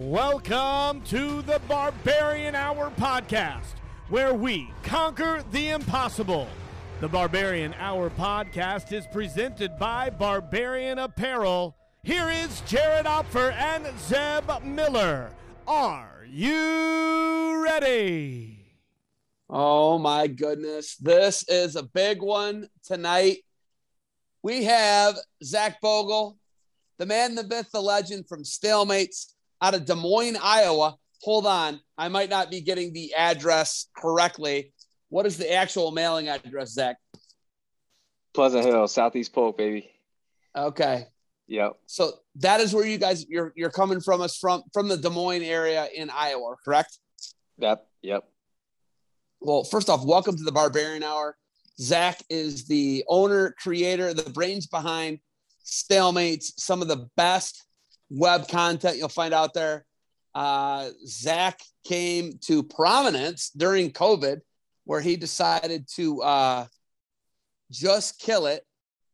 Welcome to the Barbarian Hour podcast, where we conquer the impossible. The Barbarian Hour podcast is presented by Barbarian Apparel. Here is Jared Opfer and Zeb Miller. Are you ready? Oh my goodness. This is a big one tonight. We have Zach Bogle, the man, the myth, the legend from Stalemates out of Des Moines, Iowa. Hold on. I might not be getting the address correctly. What is the actual mailing address, Zach? Pleasant Hill, Southeast Polk, baby. Okay. Yep. So that is where you guys you're you're coming from us from from the Des Moines area in Iowa, correct? Yep. Yep. Well, first off, welcome to the Barbarian Hour. Zach is the owner, creator, the brains behind Stalemates, some of the best web content you'll find out there. Uh, Zach came to prominence during COVID, where he decided to uh, just kill it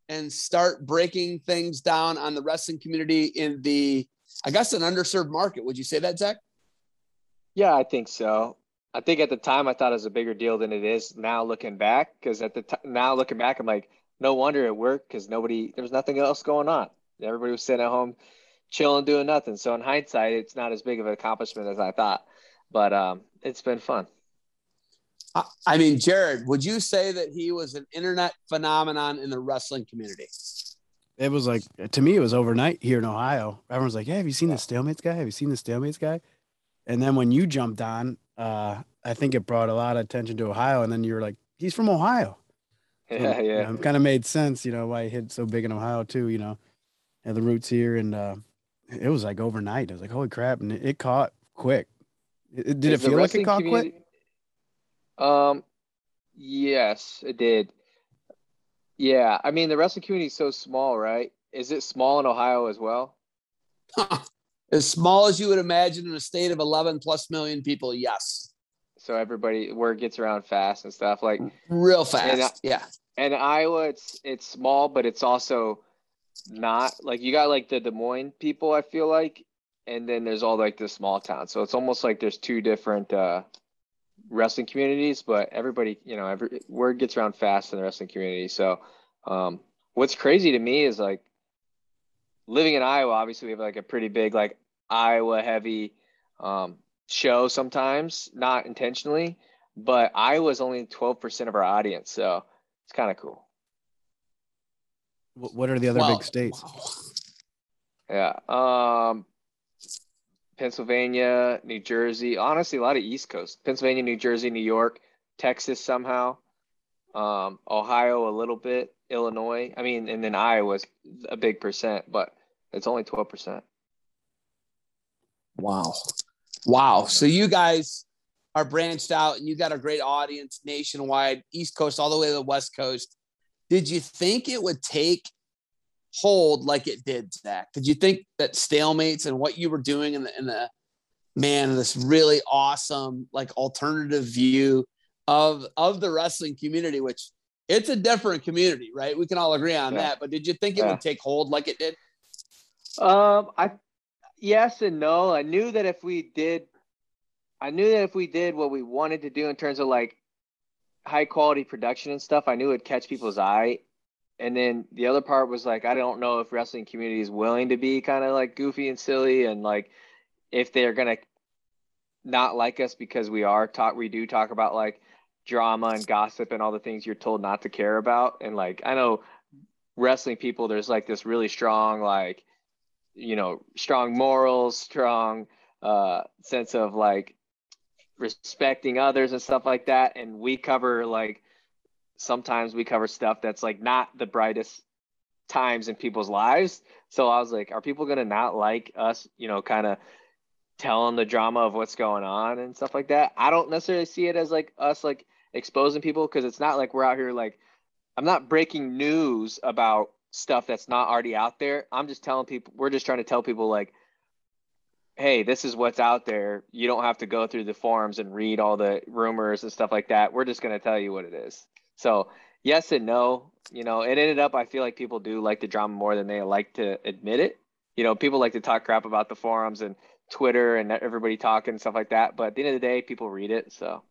and start breaking things down on the wrestling community in the, I guess, an underserved market. Would you say that, Zach? Yeah, I think so. I think at the time I thought it was a bigger deal than it is now looking back. Because at the time, now looking back, I'm like, no wonder it worked because nobody, there was nothing else going on. Everybody was sitting at home, chilling, doing nothing. So in hindsight, it's not as big of an accomplishment as I thought, but um, it's been fun. I mean, Jared, would you say that he was an internet phenomenon in the wrestling community? It was like to me, it was overnight here in Ohio. Everyone's like, "Hey, have you seen the stalemates guy? Have you seen the stalemates guy?" And then when you jumped on, uh, I think it brought a lot of attention to Ohio. And then you're like, "He's from Ohio." Yeah, So, yeah. you know, it kind of made sense, you know, why he hit so big in Ohio too. You know, had the roots here, and uh, it was like overnight. I was like, "Holy crap!" And it, it caught quick. It, it- did Is it feel like it wrestling caught quick? Um, yes, it did. Yeah, I mean the wrestling community is so small, right? Is it small in Ohio as well? as small as you would imagine in a state of 11 plus million people, yes. So everybody word gets around fast and stuff. Like Real And, uh, fast. yeah. and Iowa, it's it's small, but it's also not like you got like the Des Moines people. I feel like, and then there's all like the small towns. So it's almost like there's two different uh, wrestling communities, but everybody, you know, every word gets around fast in the wrestling community. So um, what's crazy to me is like living in Iowa. Obviously, we have like a pretty big like Iowa heavy um, show sometimes, not intentionally, but Iowa's only 12% of our audience. So it's kind of cool. Wh- What are the other Well, big states? Yeah. Um, Pennsylvania, New Jersey, honestly, a lot of East Coast. Pennsylvania, New Jersey, New York, Texas somehow, um, Ohio a little bit, Illinois. I mean, and then Iowa's a big percent, but it's only 12%. Wow. Wow. So you guys are branched out and you got a great audience nationwide, East Coast, all the way to the West Coast. Did you think it would take hold like it did, Zach? Did you think that stalemates and what you were doing in the in the man, this really awesome like alternative view of of the wrestling community, which it's a different community, right? We can all agree on Yeah. that. But did you think it Yeah. would take hold like it did? Um, I yes and no. I knew that if we did, I knew that if we did what we wanted to do in terms of like high quality production and stuff, I knew it'd catch people's eye. And then the other part was like, I don't know if wrestling community is willing to be kind of like goofy and silly, and like if they're gonna not like us because we are talk, we do talk about like drama and gossip and all the things you're told not to care about. And like, I know wrestling people, there's like this really strong like you know strong morals strong uh sense of like respecting others and stuff like that. And we cover like sometimes we cover stuff that's like not the brightest times in people's lives. So i was like are people to not like us you know kind of telling the drama of what's going on and stuff like that? I don't necessarily see it as like us like exposing people because it's not like we're out here like i'm not breaking news about stuff that's not already out there. I'm just telling people we're just trying to tell people like hey this is what's out there you don't have to go through the forums and read all the rumors and stuff like that we're just going to tell you what it is so yes and no you know it ended up i feel like people do like the drama more than they like to admit it you know people like to talk crap about the forums and Twitter and everybody talking and stuff like that. But at the end of the day, people read it. So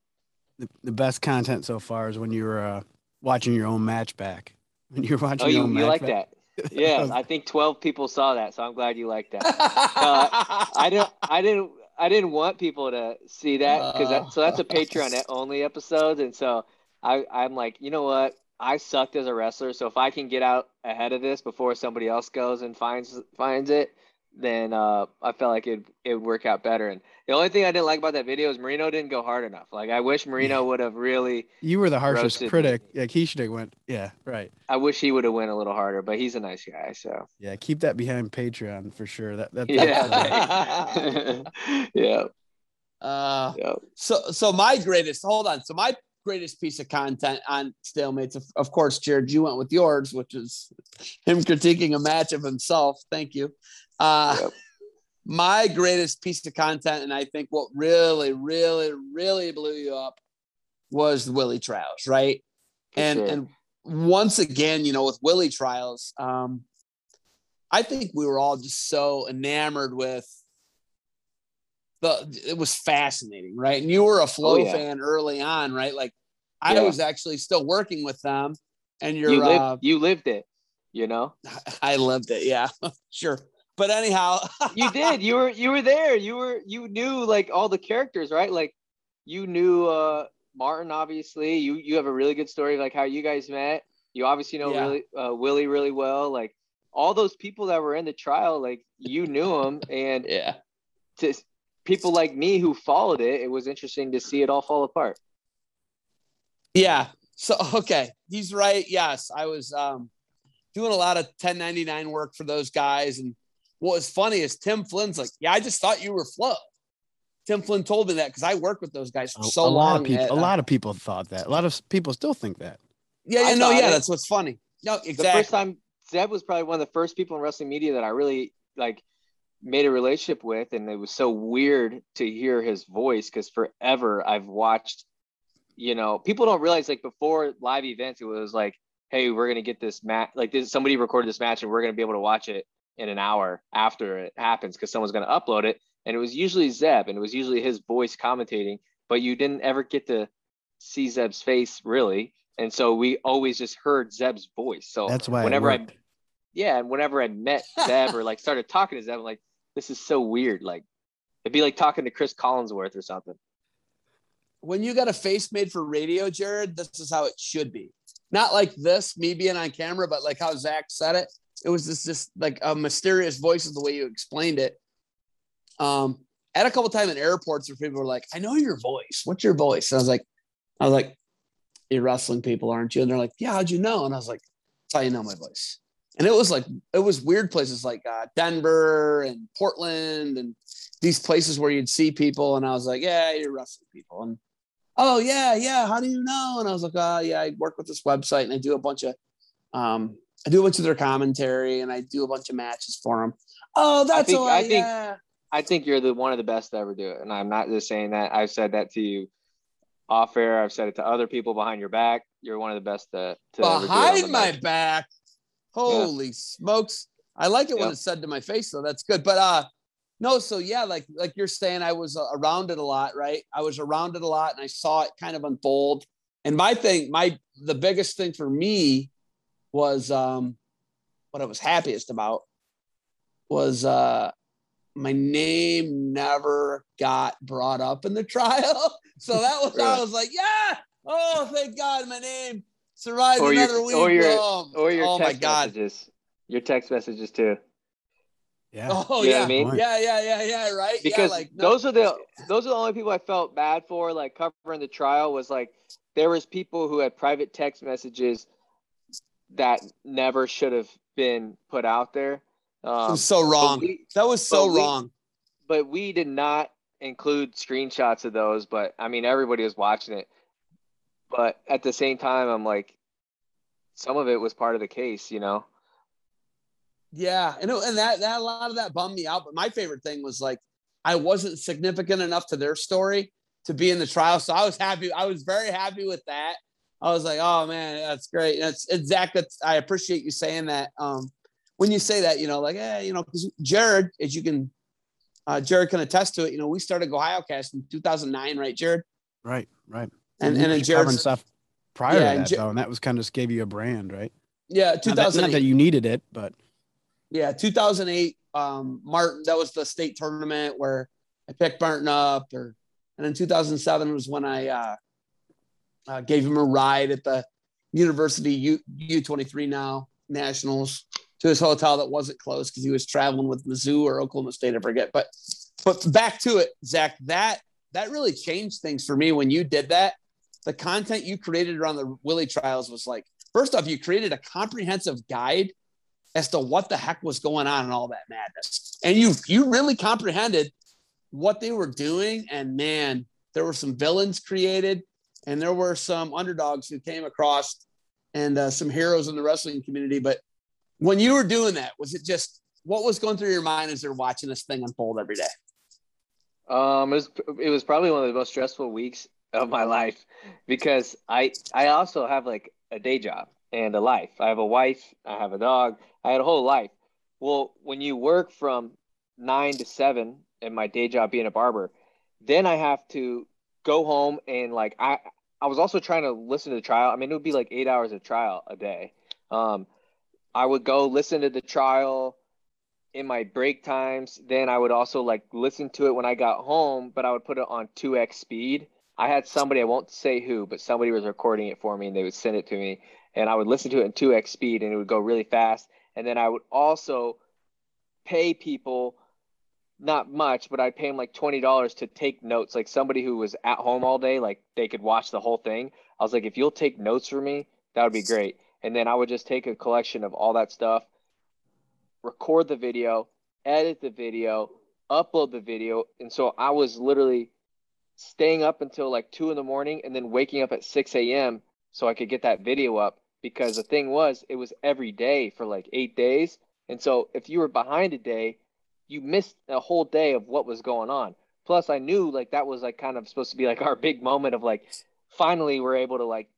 The, the best content so far is when you're uh, watching your own match back. When you're watching oh, your you, own you match like back. that? Yeah, I think twelve people saw that, so I'm glad you like that. I didn't. I didn't. I didn't want people to see that because that, so that's a uh. Patreon only episode, and so I I'm like, you know what? I sucked as a wrestler, so if I can get out ahead of this before somebody else goes and finds finds it, then uh, I felt like it it would work out better. And the only thing I didn't like about that video is Marino didn't go hard enough. Like I wish Marino would have really. You were the harshest critic. me. Like he should have went. Yeah, right. I wish he would have went a little harder, but he's a nice guy. So Yeah, keep that behind Patreon for sure. That that yeah, yeah, Uh, yeah. so so my greatest hold on so my greatest piece of content on stalemates of, of course jared you went with yours which is him critiquing a match of himself thank you uh Yep. my greatest piece of content and i think what really really really blew you up was willie trials right For and sure. and once again you know with willie trials um i think we were all just so enamored with the it was fascinating right and you were a flow Oh, yeah. fan early on right like i Yeah. was actually still working with them and you're you lived uh, you lived it. You know, i loved it yeah sure but anyhow you did. You were you were there. You were you knew like all the characters, right? Like you knew uh Martin obviously. You you have a really good story like how you guys met. You obviously know Yeah. really uh, Willie really well. Like all those people that were in the trial, like you knew them, and yeah to people like me who followed it, it was interesting to see it all fall apart. Yeah. So okay, he's right. Yes, I was um, doing a lot of 1099 work for those guys, and what was funny is Tim Flynn's like, "Yeah, I just thought you were Flo." Tim Flynn told me that because I worked with those guys for A, so a long. lot of people. at, a uh, lot of people thought that. A lot of people still think that. Yeah, I yeah, no, yeah. it. That's what's funny. No, exactly. The first time Zeb was probably one of the first people in wrestling media that I really like made a relationship with, and it was so weird to hear his voice because forever I've watched. You know, people don't realize like before live events, it was like, "Hey, we're gonna get this match. Like, this somebody recorded this match, and we're gonna be able to watch it in an hour after it happens because someone's gonna upload it." And it was usually Zeb, and it was usually his voice commentating, but you didn't ever get to see Zeb's face really. And so we always just heard Zeb's voice. So That's why. whenever I yeah, and whenever I met Zeb or like started talking to Zeb, I'm like, this is so weird. Like it'd be like talking to Chris Collinsworth or something. when you got a face made for radio, Jared, this is how it should be. Not like this, me being on camera, but like how Zach said it. It was just, just like a mysterious voice is the way you explained it. Um, had a couple times in airports where people were like, I know your voice. What's your voice? And I was like, I was like, you're wrestling people, aren't you? And they're like, yeah, how'd you know? And I was like, that's how you know my voice. And it was like, it was weird places like uh, Denver and Portland and these places where you'd see people. And I was like, yeah, you're wrestling people. And oh yeah, yeah. How do you know? And I was like, oh yeah, I work with this website and I do a bunch of, um, I do a bunch of their commentary and I do a bunch of matches for them. Oh, that's think- all. I I think- yeah. I think you're the one of the best to ever do it. And I'm not just saying that. I've said that to you off air. I've said it to other people behind your back. You're one of the best to, to ever do it on the behind my back. Holy smokes. I like it when it's said to my face, though. That's good. But uh no, so yeah, like like you're saying, I was uh, around it a lot, right? I was around it a lot and I saw it kind of unfold. And my thing, my the biggest thing for me was um what I was happiest about was uh my name never got brought up in the trial. So that was I was like, yeah. Oh, thank God, my name survived Or your- another week. or your- oh, Or your oh my God. messages. Your text messages too. Yeah. Oh You yeah. I mean? yeah, yeah, yeah, yeah, right. because yeah, like no- those are the those are the only people I felt bad for. Like covering the trial was like there was people who had private text messages that never should have been put out there. Um, so wrong. we- that was so but we- wrong. but we did not include screenshots of those. But I mean, everybody was watching it. But at the same time, I'm like, some of it was part of the case, you know. Yeah, and it, and that that a lot of that bummed me out. But my favorite thing was like I wasn't significant enough to their story to be in the trial, so I was happy. I was very happy with that. I was like, oh man, that's great. That's it's Zach. That's I appreciate you saying that. Um, when you say that, you know, like, yeah, you know, because Jared, as you can uh, Jared can attest to it. You know, we started OhioCast in 2009, right, Jared? Right, right. And and covering Jared's stuff prior Yeah, to and that Jer- though, and that was kind of just gave you a brand, right? yeah, Not that, not 2008. that you needed it, but Yeah, 2008. Um, Martin, that was the state tournament where I picked Martin up, or and in 2007 was when I uh, uh, gave him a ride at the University U U23 now Nationals to his hotel that wasn't closed because he was traveling with Mizzou or Oklahoma State, I forget. But but back to it, Zach. That that really changed things for me when you did that. The content you created around the Willie trials was like, first off, you created a comprehensive guide as to what the heck was going on and all that madness. And you you really comprehended what they were doing. And man, there were some villains created, and there were some underdogs who came across, and uh, some heroes in the wrestling community. But when you were doing that, was it just what was going through your mind as you're watching this thing unfold every day? Um, it was it was probably one of the most stressful weeks of my life because I I also have like a day job and a life. I have a wife, I have a dog, I had a whole life. Well, when you work from nine to seven, and my day job being a barber, then I have to go home and like I I was also trying to listen to the trial. I mean, it would be like eight hours of trial a day. Um, I would go listen to the trial in my break times. Then I would also like listen to it when I got home, but I would put it on 2x speed. I had somebody, I won't say who, but somebody was recording it for me and they would send it to me. And I would listen to it in 2x speed and it would go really fast. And then I would also pay people not much, but I'd pay him like $20 to take notes. Like somebody who was at home all day, like they could watch the whole thing. I was like, if you'll take notes for me, that would be great. And then I would just take a collection of all that stuff, record the video, edit the video, upload the video. And so I was literally staying up until like two in the morning and then waking up at 6 a.m. so I could get that video up. Because the thing was, it was every day for like eight days. And so if you were behind a day, you missed a whole day of what was going on. Plus, I knew like that was like kind of supposed to be like our big moment of like finally we're able to like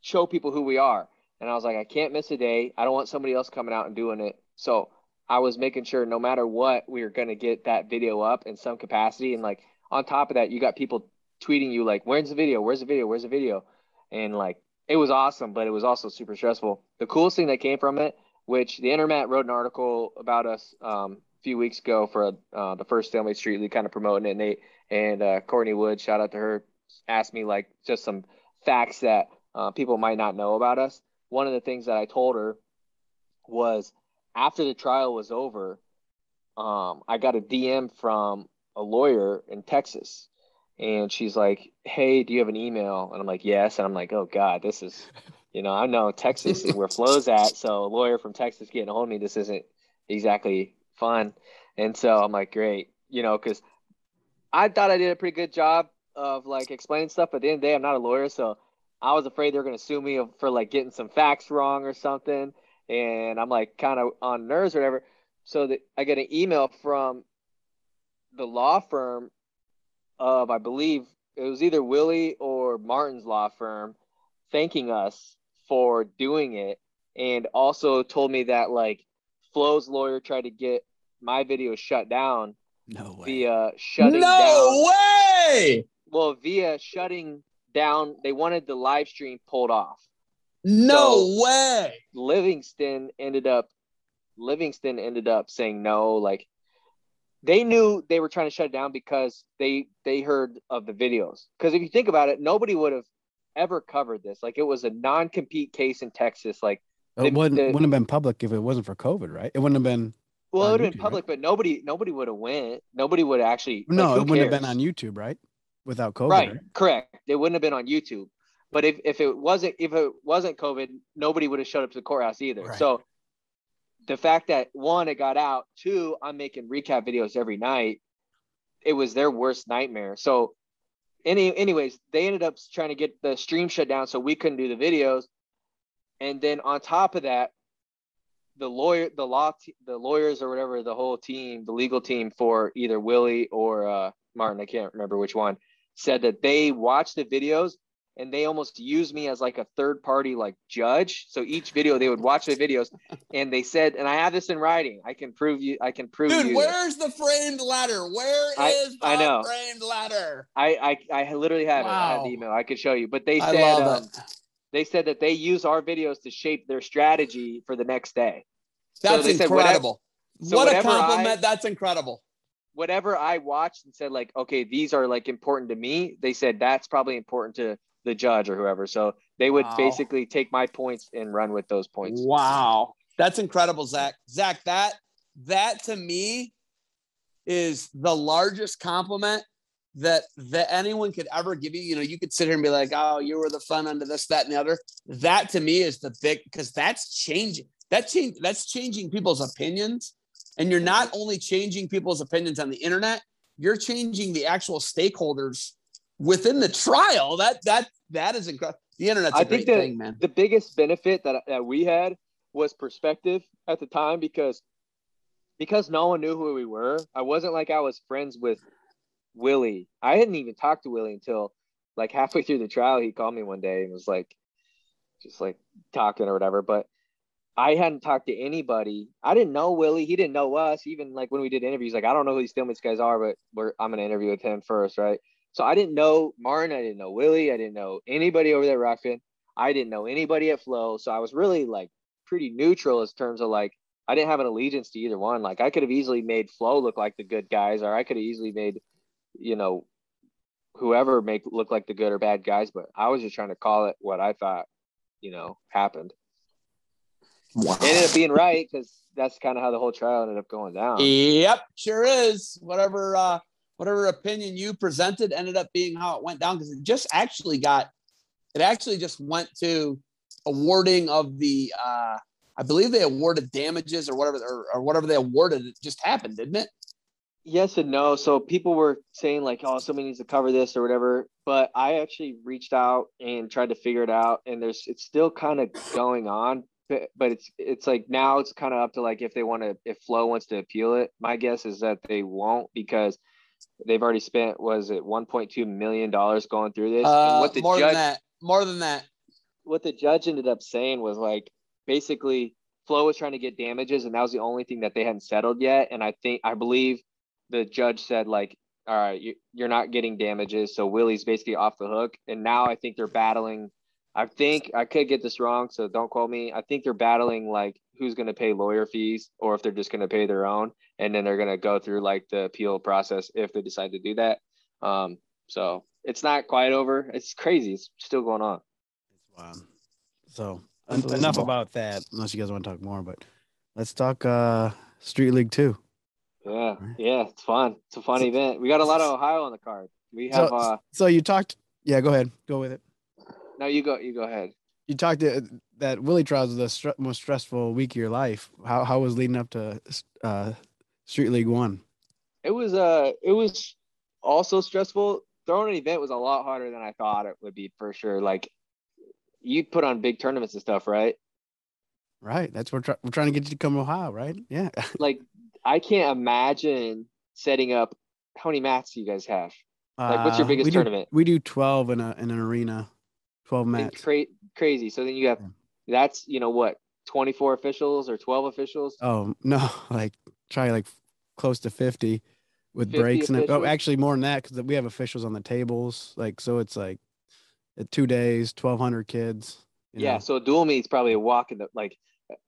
show people who we are. And I was like, I can't miss a day. I don't want somebody else coming out and doing it. So I was making sure no matter what, we were going to get that video up in some capacity. And like on top of that, you got people tweeting you like, "Where's the video? Where's the video? Where's the video?" And like it was awesome, but it was also super stressful. The coolest thing that came from it, which the Internet wrote an article about us um, a few weeks ago for uh, the first Stalemate Street League, kind of promoting it. Nate and uh, Courtney Wood, shout out to her, asked me like just some facts that uh, people might not know about us. One of the things that I told her was after the trial was over, um, I got a DM from a lawyer in Texas. And she's like, Hey, do you have an email? And I'm like, Yes. And I'm like, Oh God, this is, you know, I know Texas is where Flo's at. So a lawyer from Texas getting a hold of me, this isn't exactly fun. And so I'm like, Great, you know, because I thought I did a pretty good job of like explaining stuff. But at the end of the day, I'm not a lawyer. So I was afraid they were going to sue me for like getting some facts wrong or something. And I'm like kind of on nerves or whatever. So that I get an email from the law firm of, I believe it was either Willie or Martin's law firm thanking us for doing it. And also told me that like Flo's lawyer tried to get my video shut down no way. via shutting down no way! well via shutting down they wanted the live stream pulled off No way! livingston ended up livingston ended up saying no like they knew they were trying to shut it down because they they heard of the videos because if you think about it nobody would have ever covered this like it was a non-compete case in texas like It wouldn't, the- wouldn't have been public if it wasn't for COVID, right? It wouldn't have been. well it would have been public but nobody nobody would have went nobody would actually No, who it wouldn't have been on YouTube, right? Without COVID. right correct it wouldn't have been on youtube but if, if it wasn't if it wasn't covid nobody would have showed up to the courthouse either Right. so the fact that one it got out two i'm making recap videos every night it was their worst nightmare so any anyways they ended up trying to get the stream shut down so we couldn't do the videos. And then on top of that the lawyer the law t- the lawyers or whatever the whole team the legal team for either willie or uh, martin i can't remember which one said that they watched the videos and they almost use me as like a third party like judge. So each video they would watch the videos and they said, and I have this in writing. I can prove you. I can prove you. Dude, you. where's the framed ladder? Where is I- the I know. framed ladder? I I, I literally have it. I have Wow. the email. I could show you. But they said um, they said that they use our videos to shape their strategy for the next day. So That's they said whatever- incredible. so what a compliment. I- That's incredible. whatever I watched and said like, okay, these are like important to me. They said that's probably important to the judge or whoever. So they would Wow. basically take my points and run with those points. Wow. That's incredible, Zach. Zach, that that to me is the largest compliment that that anyone could ever give you. You know, you could sit here and be like, "Oh, you were the fun under this, that, and the other." That to me is the big because that's changing. That change that's changing people's opinions, and you're not only changing people's opinions on the internet, you're changing the actual stakeholders within the trial. That that that is incredible. The internet's a I think that thing, man. the biggest benefit that, that we had was perspective at the time because because no one knew who we were. I wasn't like I was friends with Willie. I hadn't even talked to Willie until like halfway through the trial. He called me one day and was like, just like talking or whatever. But I hadn't talked to anybody. I didn't know Willie. He didn't know us. Even like when we did interviews, like I don't know who these Stillmates guys are, but we're I'm gonna interview with him first, right? So I didn't know Martin. I didn't know Willie. I didn't know anybody over there at Rokfin. I didn't know anybody at Flo. So I was really like pretty neutral as terms of like I didn't have an allegiance to either one. Like I could have easily made Flo look like the good guys, or I could have easily made, you know, whoever make look like the good or bad guys. But I was just trying to call it what I thought, you know, happened. Wow. It ended up being right because that's kind of how the whole trial ended up going down. Yep, sure is. Whatever uh whatever opinion you presented ended up being how it went down because it just actually got it actually just went to awarding of the uh I believe they awarded damages or whatever or, or whatever they awarded it just happened, didn't it? Yes and no. So people were saying like, "Oh, somebody needs to cover this or whatever," but I actually reached out and tried to figure it out, and there's it's still kind of going on, but but it's it's like now it's kind of up to like if they want to if Flo wants to appeal it. My guess is that they won't because they've already spent was it 1.2 million dollars going through this. Uh, and what the more judge than that. More than that. what the judge ended up saying was like basically Flo was trying to get damages, and that was the only thing that they hadn't settled yet. And I think I believe the judge said like, all right, you, you're not getting damages, so Willie's basically off the hook. And now I think they're battling. I think I could get this wrong, so don't quote me. I think they're battling like who's going to pay lawyer fees, or if they're just going to pay their own, and then they're going to go through like the appeal process if they decide to do that. Um, so it's not quite over. It's crazy. It's still going on. Wow. So en- Unbelievable. enough about that. Unless you guys want to talk more, but let's talk uh Street League Two. Yeah, Right. yeah, it's fun. It's a fun So- event. We got a lot of Ohio on the card. We have So, uh so you talked. Yeah, go ahead. Go with it. no you go you go ahead. You talked uh, that Willie trials was the most stressful week of your life. How how was leading up to uh Street League One? It was uh it was also stressful. Throwing an event was a lot harder than I thought it would be for sure. Like you put on big tournaments and stuff, right? Right. That's what we're, try- we're trying to get you to come to Ohio, right? Yeah. Like I can't imagine setting up how many mats do you guys have? Like, what's your Uh, biggest we do- tournament? we do twelve in a in an arena, twelve It's mats. cra- crazy. So then you have Yeah. that's you know what, 24 officials or 12 officials? Oh no, like try like close to fifty with 50 breaks and oh, actually more than that because we have officials on the tables. Like so, it's like uh, two days, twelve hundred kids. you yeah, know. so a dual meet's probably a walk in the like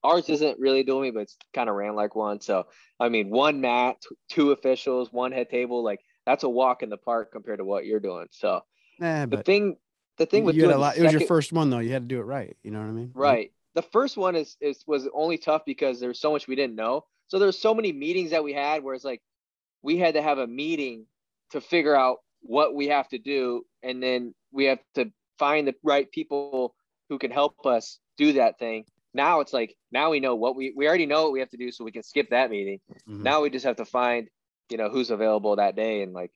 ours isn't really dual meet, but it's kind of ran like one. So I mean, one mat, two officials, one head table, like that's a walk in the park compared to what you're doing. So Nah, the but thing, the thing with you had a lot. It was your first one though. You had to do it right. You know what I mean? right. The first one is is was only tough because there's so much we didn't know. So there's so many meetings that we had where it's like we had to have a meeting to figure out what we have to do, and then we have to find the right people who can help us do that thing. Now it's like now we know what we we already know what we have to do, so we can skip that meeting. Mhm. Now we just have to find, you know, who's available that day, and like,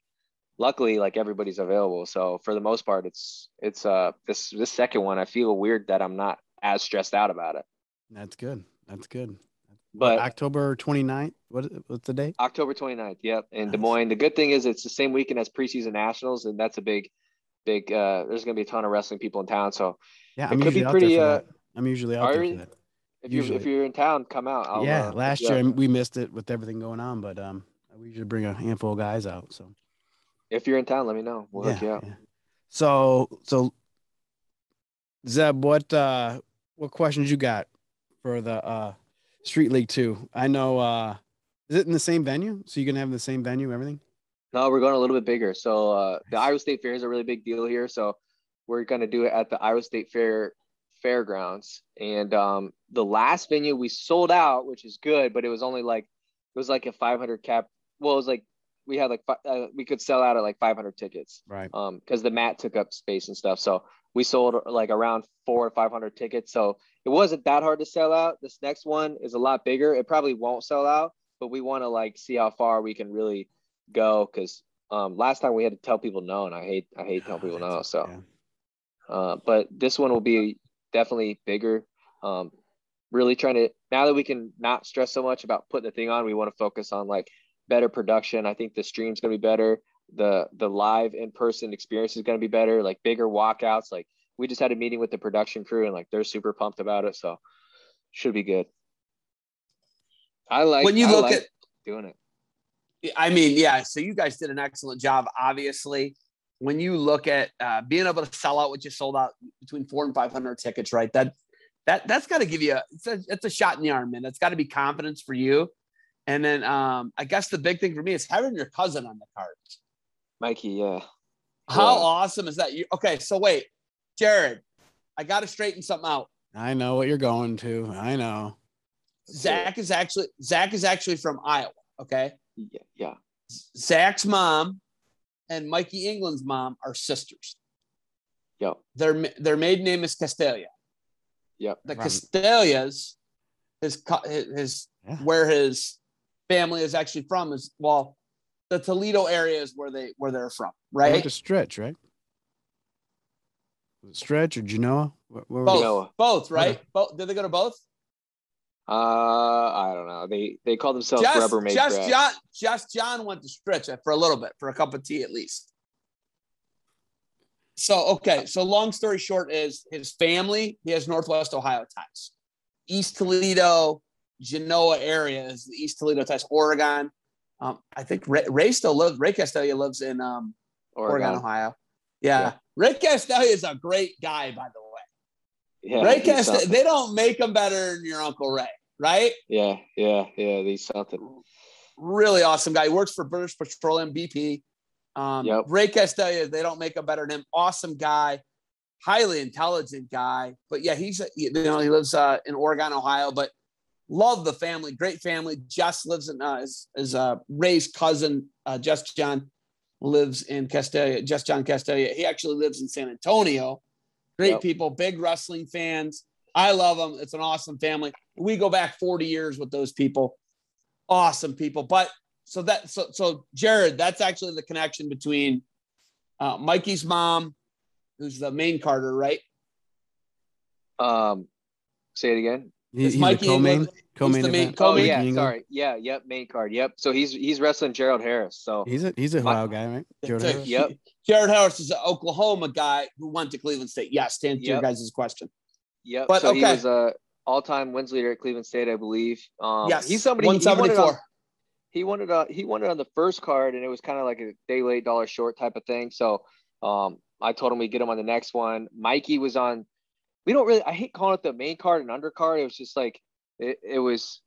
luckily, like everybody's available. So for the most part, it's it's uh this this second one, I feel weird that I'm not as stressed out about it. That's good. That's good. But October 29th. What what's the date? October 29th, yep, in Des Moines. The good thing is it's the same weekend as preseason nationals, and that's a big big. uh There's gonna be a ton of wrestling people in town, so Yeah, It I'm could usually be pretty, uh, that. I'm usually out there you? for that. if you if you're in town, come out. I'll, yeah, uh, last year we missed it with everything going on, but um, we usually bring a handful of guys out. So If you're in town, let me know. We'll hook you up. yeah. So so Zeb, what uh what questions you got for the uh Street League two? I know uh is it in the same venue? So you can have the same venue, everything? No, we're going a little bit bigger. So uh, the Iowa State Fair is a really big deal here. So we're going to do it at the Iowa State Fair fairgrounds. And um, the last venue we sold out, which is good, but it was only like it was like a 500 cap. Well, it was like we had like uh, we could sell out at like 500 tickets Right. um because the mat took up space and stuff. So we sold like around four or 500 tickets. So it wasn't that hard to sell out. This next one is a lot bigger. It probably won't sell out, but we want to like see how far we can really go because um last time we had to tell people no, and I hate I hate telling people no. So. Yeah. Uh, but this one will be definitely bigger. Um, really trying to now that we can not stress so much about putting the thing on, we want to focus on like better production. I think the stream's gonna be better. The the live in person experience is gonna be better. Like bigger walkouts. Like we just had a meeting with the production crew and like they're super pumped about it. So should be good. I like when you I look like at doing it. I mean, yeah. So you guys did an excellent job. Obviously, when you look at uh, being able to sell out what you sold out between four and five hundred tickets, right? That that that's got to give you a it's, a it's a shot in the arm, man. That's got to be confidence for you. And then um, I guess the big thing for me is having your cousin on the cards. Mikey, yeah. How Yeah. awesome is that? You okay? So wait, Jared, I got to straighten something out. I know what you're going to. I know. Zach is actually Zach is actually from Iowa. Okay, Yeah, yeah. Zach's mom and Mikey England's mom are sisters. Yep. Their their maiden name is Castelia. Yep. The Right. Castelias, his co- his, his Yeah. where his family is actually from is well, the Toledo area is where they where they're from, They went right? to Stritch, right? Was it Stritch or Genoa? Where, where Both, Genoa. both, right? Okay. Both. Did they go to both? Uh, I don't know. They they call themselves Just, Rubbermaid just Grass. John, just John went to Stritch it for a little bit for a cup of tea at least. So okay, so long story short is his family. He has Northwest Ohio ties, East Toledo, Genoa area is the East Toledo ties. Oregon, um, I think Ray, Ray still lives. Ray Castelia lives in um, Oregon. Oregon. Ohio. Yeah. Yeah. Ray Castelia is a great guy, by the way. Yeah, Ray Castelia, they don't make him better than your Uncle Ray, right? Yeah, yeah, yeah. He's something. really awesome guy. He works for British Petroleum BP. Um, Yep. Ray Castelia, they don't make him better than him. Awesome guy, highly intelligent guy. But yeah, he's you know he lives uh, in Oregon, Ohio. But love the family, great family. Jess lives in uh, his, his uh, Ray's cousin, uh, Jess John, lives in Castelia. Jess John Castelia. He actually lives in San Antonio. Great Yep. people, big wrestling fans. I love them. It's an awesome family. We go back 40 years with those people. Awesome people. But so that so so Jared, that's actually the connection between uh, Mikey's mom, who's the main Carter, right? Um, say it again. He, Is he's Mikey a co-main, England- co-main the main event. co- Oh yeah, England. sorry. Yeah, yep. Main card. Yep. So he's he's wrestling Gerald Harris. So He's a he's a My- Ohio guy, right? Jordan So Harris? he- Yep. Jared Harris is an Oklahoma guy who went to Cleveland State. Yes, to answer your Yep. guys' question. yep. But, so he okay. was a all-time wins leader at Cleveland State, I believe. Um, yes, he's somebody. he- he wanted 174. on- he wanted uh he wanted on the first card and it was kind of like a day late dollar short type of thing so um i told him we'd get him on the next one mikey was on we don't really i hate calling it the main card and undercard it was just like it, it was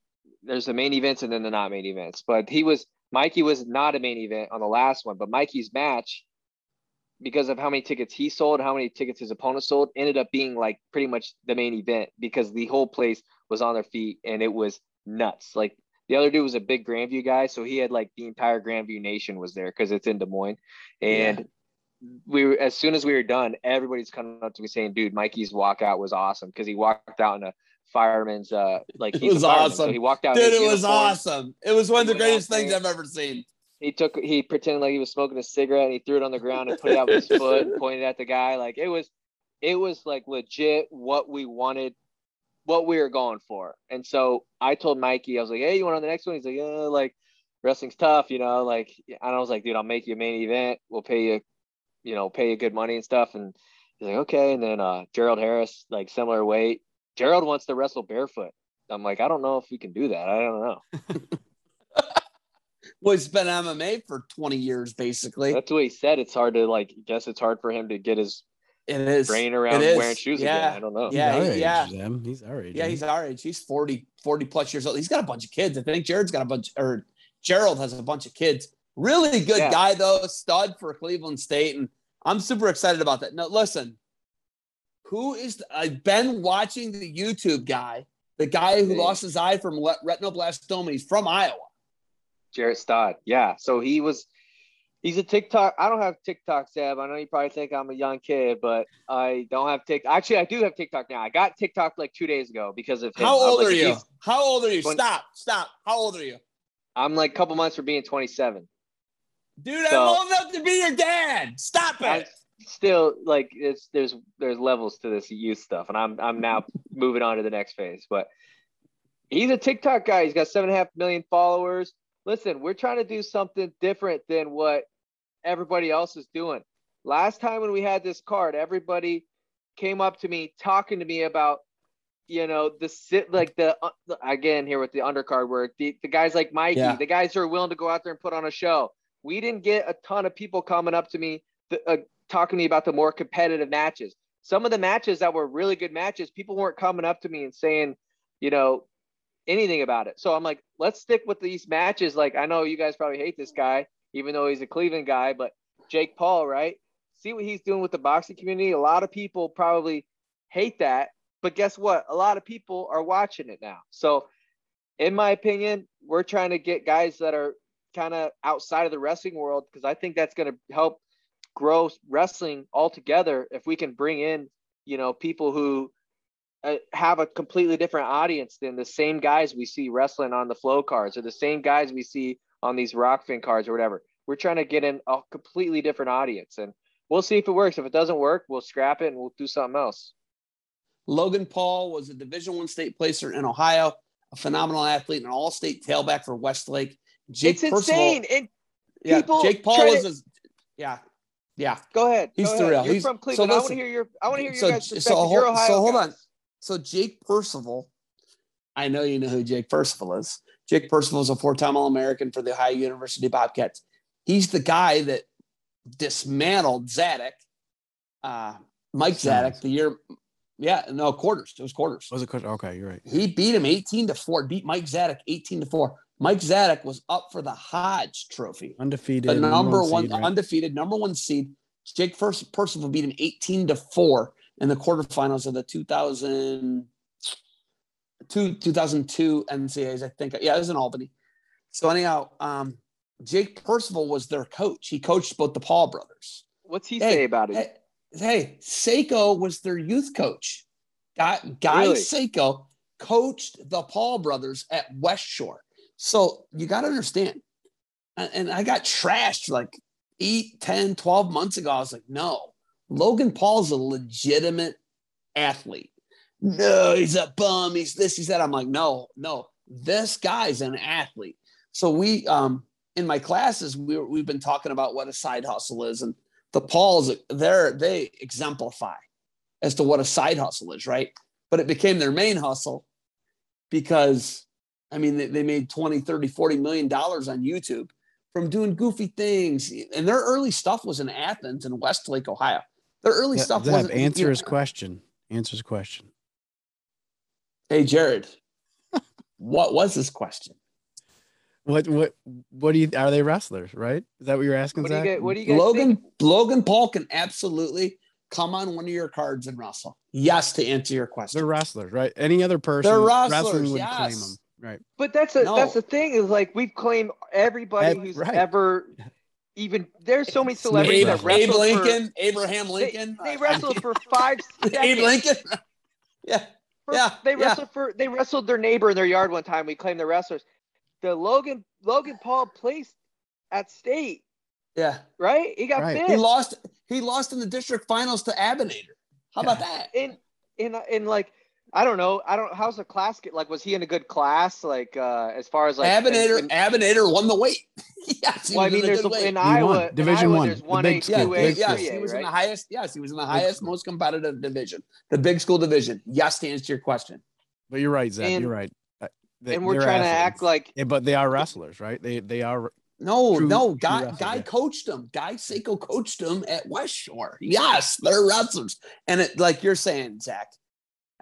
there's the main events and then the not main events. But he was mikey was not a main event on the last one but mikey's match because of how many tickets he sold how many tickets his opponent sold ended up being like pretty much the main event because the whole place was on their feet and it was nuts. Like the other dude was a big Grandview guy, so he had like the entire Grandview Nation was there because it's in Des Moines. And we were as soon as we were done, everybody's coming up to me saying, "Dude, Mikey's walkout was awesome because he walked out in a fireman's uh like It a was awesome. So he walked out. Dude, it was awesome. It was one of the He greatest things there. I've ever seen. He took he pretended like he was smoking a cigarette and he threw it on the ground and put it out with his foot and pointed at the guy. Like it was it was like legit what we wanted what we were going for. And so I told Mikey, I was like, hey, you want on the next one? He's like, yeah, like wrestling's tough, you know, like, and I was like, dude, I'll make you a main event. We'll pay you you know, pay you good money and stuff. And he's like, okay. And then uh, Gerald Harris, like similar weight. Gerald wants to wrestle barefoot. I'm like, I don't know if we can do that. I don't know. well, he's been MMA for 20 years, basically. That's what he said. It's hard to like. Guess it's hard for him to get his it is brain around wearing shoes yeah. again. I don't know. Yeah, he's yeah. Age, he's our age. Yeah, he's our age. He's 40, 40 plus years old. He's got a bunch of kids. I think Jared's got a bunch, or Gerald has a bunch of kids. Really good yeah. guy though, stud for Cleveland State, and I'm super excited about that. Now, listen, who is the, I've been watching the YouTube guy, the guy who lost his eye from retinoblastoma. He's from Iowa. Jarrett Stod. Yeah, so he was He's a TikTok. I don't have TikTok, Zeb. I know you probably think I'm a young kid, but I don't have TikTok. Actually, I do have TikTok now. I got TikTok like two days ago because of him. How old like, are you? How old are you? 20, stop, stop. How old are you? I'm like a couple months for being 27. Dude, so, I'm old enough to be your dad. Stop it. Still, like it's there's there's levels to this youth stuff, and I'm I'm now moving on to the next phase. But he's a TikTok guy. He's got seven and a half million followers. Listen, we're trying to do something different than what everybody else is doing. Last time when we had this card, everybody came up to me talking to me about, you know, the sit like the uh, again here with the undercard work, the, the guys like Mikey, yeah. the guys who are willing to go out there and put on a show. We didn't get a ton of people coming up to me uh, talking to me about the more competitive matches. Some of the matches that were really good matches, people weren't coming up to me and saying, you know, anything about it. So I'm like, let's stick with these matches. Like I know you guys probably hate this guy, even though he's a Cleveland guy. But Jake Paul, right? See what he's doing with the boxing community. A lot of people probably hate that, but guess what? A lot of people are watching it now. So, in my opinion, we're trying to get guys that are kind of outside of the wrestling world because I think that's going to help grow wrestling altogether if we can bring in, you know, people who uh, have a completely different audience than the same guys we see wrestling on the Flo cards or the same guys we see on these Rokfin cards or whatever. We're trying to get in a completely different audience, and we'll see if it works. If it doesn't work, we'll scrap it and we'll do something else. Logan Paul was a Division One state placer in Ohio, a phenomenal athlete, and an All-State tailback for Westlake. Jake it's insane. And yeah, Jake Paul is, a, yeah, yeah. Go ahead. He's Go the real. You're He's from Cleveland. So listen, I want to hear your. I want to hear your guys' perspective. So, You're Ohio so hold guys. on. So Jake Percival, I know you know who Jake Percival is. Jake Percival is a four-time All-American for the Ohio University Bobcats. He's the guy that dismantled Zadick, uh, Mike Zadick, the year. Yeah, no quarters. It was quarters. Was it quarters? Okay, you're right. He beat him 18 to four. Beat Mike Zadick 18 to four. Mike Zadick was up for the Hodge Trophy, undefeated, the number one, seed, right? undefeated number one seed. Jake first Percival beat him 18 to four in the quarterfinals of the 2000 two, 2002 NCAAs, I think. Yeah, it was in Albany. So anyhow, um, Jake Percival was their coach. He coached both the Paul brothers. What's he hey, say about it? Hey, hey, Seiko was their youth coach. Guy, Guy really? Seiko coached the Paul brothers at West Shore. So you got to understand. And, I got trashed like 8, 10, 12 months ago. I was like, no, Logan Paul's a legitimate athlete no, he's a bum. He's this, he's that. I'm like, no, no, this guy's an athlete. So we, um, in my classes, we we've been talking about what a side hustle is, and the Pauls, they're they exemplify as to what a side hustle is, right? But it became their main hustle because, I mean, they, they made 20, 30, 40 million dollars on YouTube from doing goofy things. And their early stuff was in Athens and Westlake, Ohio. Their early yeah, stuff was answer you know, his question. Answer his question. Hey, Jared, what was this question? What what what do you are they wrestlers, right? Is that what you're asking? What do you get, what do you Logan think? Logan Paul can absolutely come on one of your cards and wrestle. Yes, to answer your question. They're wrestlers, right? Any other person They're wrestlers, wrestling would yes. claim them. Right. But that's a no. that's the thing is like we've claimed everybody who's right. ever even there's so many celebrities Abe, that Abe Lincoln, for, Abraham Lincoln. They, they wrestled for five seconds. Abe Lincoln. yeah. For, yeah, they wrestled yeah. for they wrestled their neighbor in their yard one time. We claimed the wrestlers. The Logan Logan Paul placed at state. Yeah. Right? He got right. He lost he lost in the district finals to Abinator. How yeah. about that? In in in like I don't know. I don't how's the class get like was he in a good class? Like uh as far as like Abinator and, Abinator won the weight. yes, he Well, I mean, in a there's a, in Iowa, won. in Division Iowa, one, There's one big A, school. Yeah, two A, big yes, he A, was in the highest. Yes, he was in the highest, school. most competitive division, the big school division. Yes, to answer your question. But you're right, Zach. And- you're right. Uh, they- and we're they're trying to act like Yeah, but they are wrestlers, right? They they are. No, True- no, guy, wrestlers, guy yeah. coached them. Guy Seiko coached them at West Shore. Yes, they're wrestlers, and it like you're saying, Zach.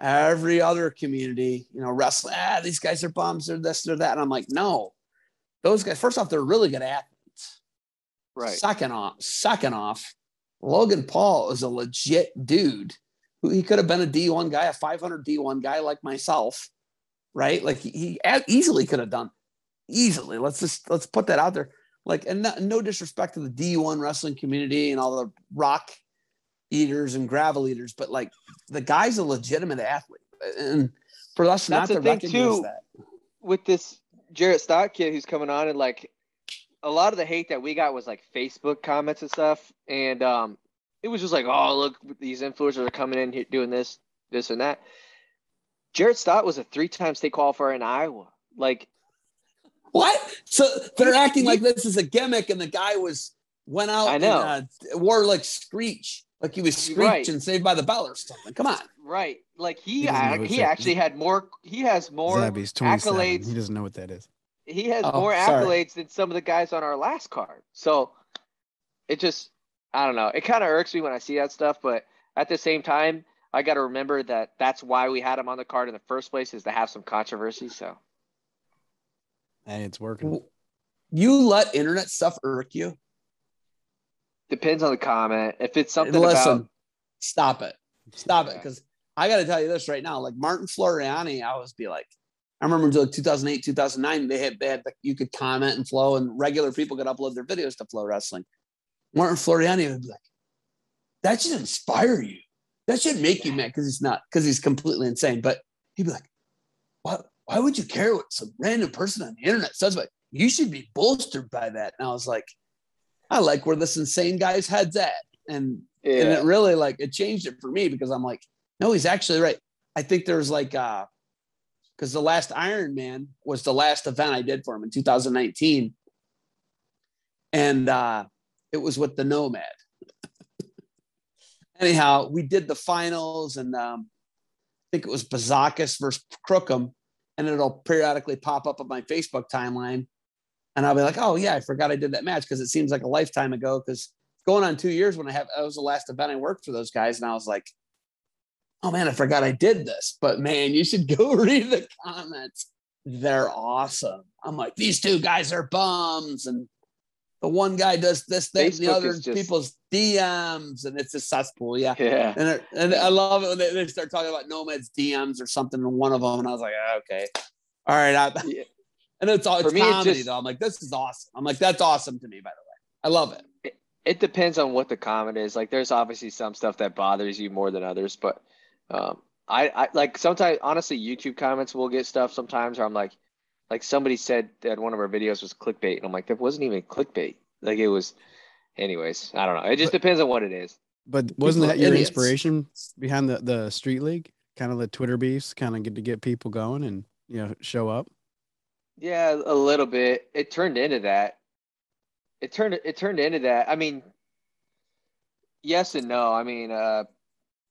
Every other community, you know, wrestling. Ah, these guys are bums. They're this, they're that, and I'm like, no, those guys. First off, they're really good athletes. right. Second off, second off, Logan Paul is a legit dude. Who he could have been a D1 guy, a 500 D1 guy like myself, right? Like he, easily could have done easily. Let's just let's put that out there. Like, and no, no disrespect to the D1 wrestling community and all the rock eaters and gravel eaters, but like the guy's a legitimate athlete, and for us not That's the to recognize too. that, with this Jarrett Stott kid who's coming on and like a lot of the hate that we got was like Facebook comments and stuff. And um it was just like, oh look, these influencers are coming in here doing this, this and that. Jarrett Stott was a three-time state qualifier in Iowa. Like What? So they're acting like this is a gimmick, and the guy was went out I know. and uh, wore like Screech, like he was Screech Right. and Saved by the Bell or something. Come on, right, like he He doesn't know ac- who's he actually had more. He has more Zabby's accolades. He doesn't know what that is. he has Oh, more sorry. accolades than some of the guys on our last card. So it just, I don't know. It kind of irks me when I see that stuff, but at the same time, I got to remember that that's why we had him on the card in the first place is to have some controversy. So Hey, it's working. you let internet stuff irk you. Depends on the comment. If it's something Listen, about, stop it, stop it, because I got to tell you this right now. Like Martin Floreani, I always be like, I remember like 2008, 2009, they had they had the, you could comment and Flo, and regular people could upload their videos to FloWrestling. Martin Floreani would be like, that should inspire you. That should make you mad because he's not because he's completely insane. But he'd be like, why, why would you care what some random person on the internet says about you? You should be bolstered by that. And I was like, I like where this insane guy's head's at. And and it really like it changed it for me because I'm like, no, he's actually right. I think there's like uh because the last Iron Man was the last event I did for him in 2019. And uh it was with the Nomad. Anyhow, we did the finals and um I think it was Bazakis versus Crookham, and it'll periodically pop up on my Facebook timeline. And I'll be like, oh yeah, I forgot I did that match because it seems like a lifetime ago. Because going on two years when I have that was the last event I worked for those guys, and I was like, oh man, I forgot I did this. But man, you should go read the comments. They're awesome. I'm like, these two guys are bums, and the one guy does this, thing, and the other just- people's DMs, and it's a cesspool. Yeah. yeah, And, and I love it when they, they start talking about Nomad's DMs or something in one of them, and I was like, ah, okay, all right. I, Yeah. And it's all For it's me, it's comedy just- though. I'm like, this is awesome. I'm like, that's awesome to me. By the way, I love it. it depends on what the comment is. Like, there's obviously some stuff that bothers you more than others, but um, I, I like sometimes honestly YouTube comments will get stuff sometimes where I'm like, like somebody said that one of our videos was clickbait, and I'm like, that wasn't even clickbait. Like it was. Anyways, I don't know. It just depends on what it is. But wasn't People that your idiots. inspiration behind the, the street league? Kind of the Twitter beefs, kind of get to get people going and you know show up. Yeah, a little bit. It turned into that. It turned it turned into that. I mean, yes and no. I mean, uh,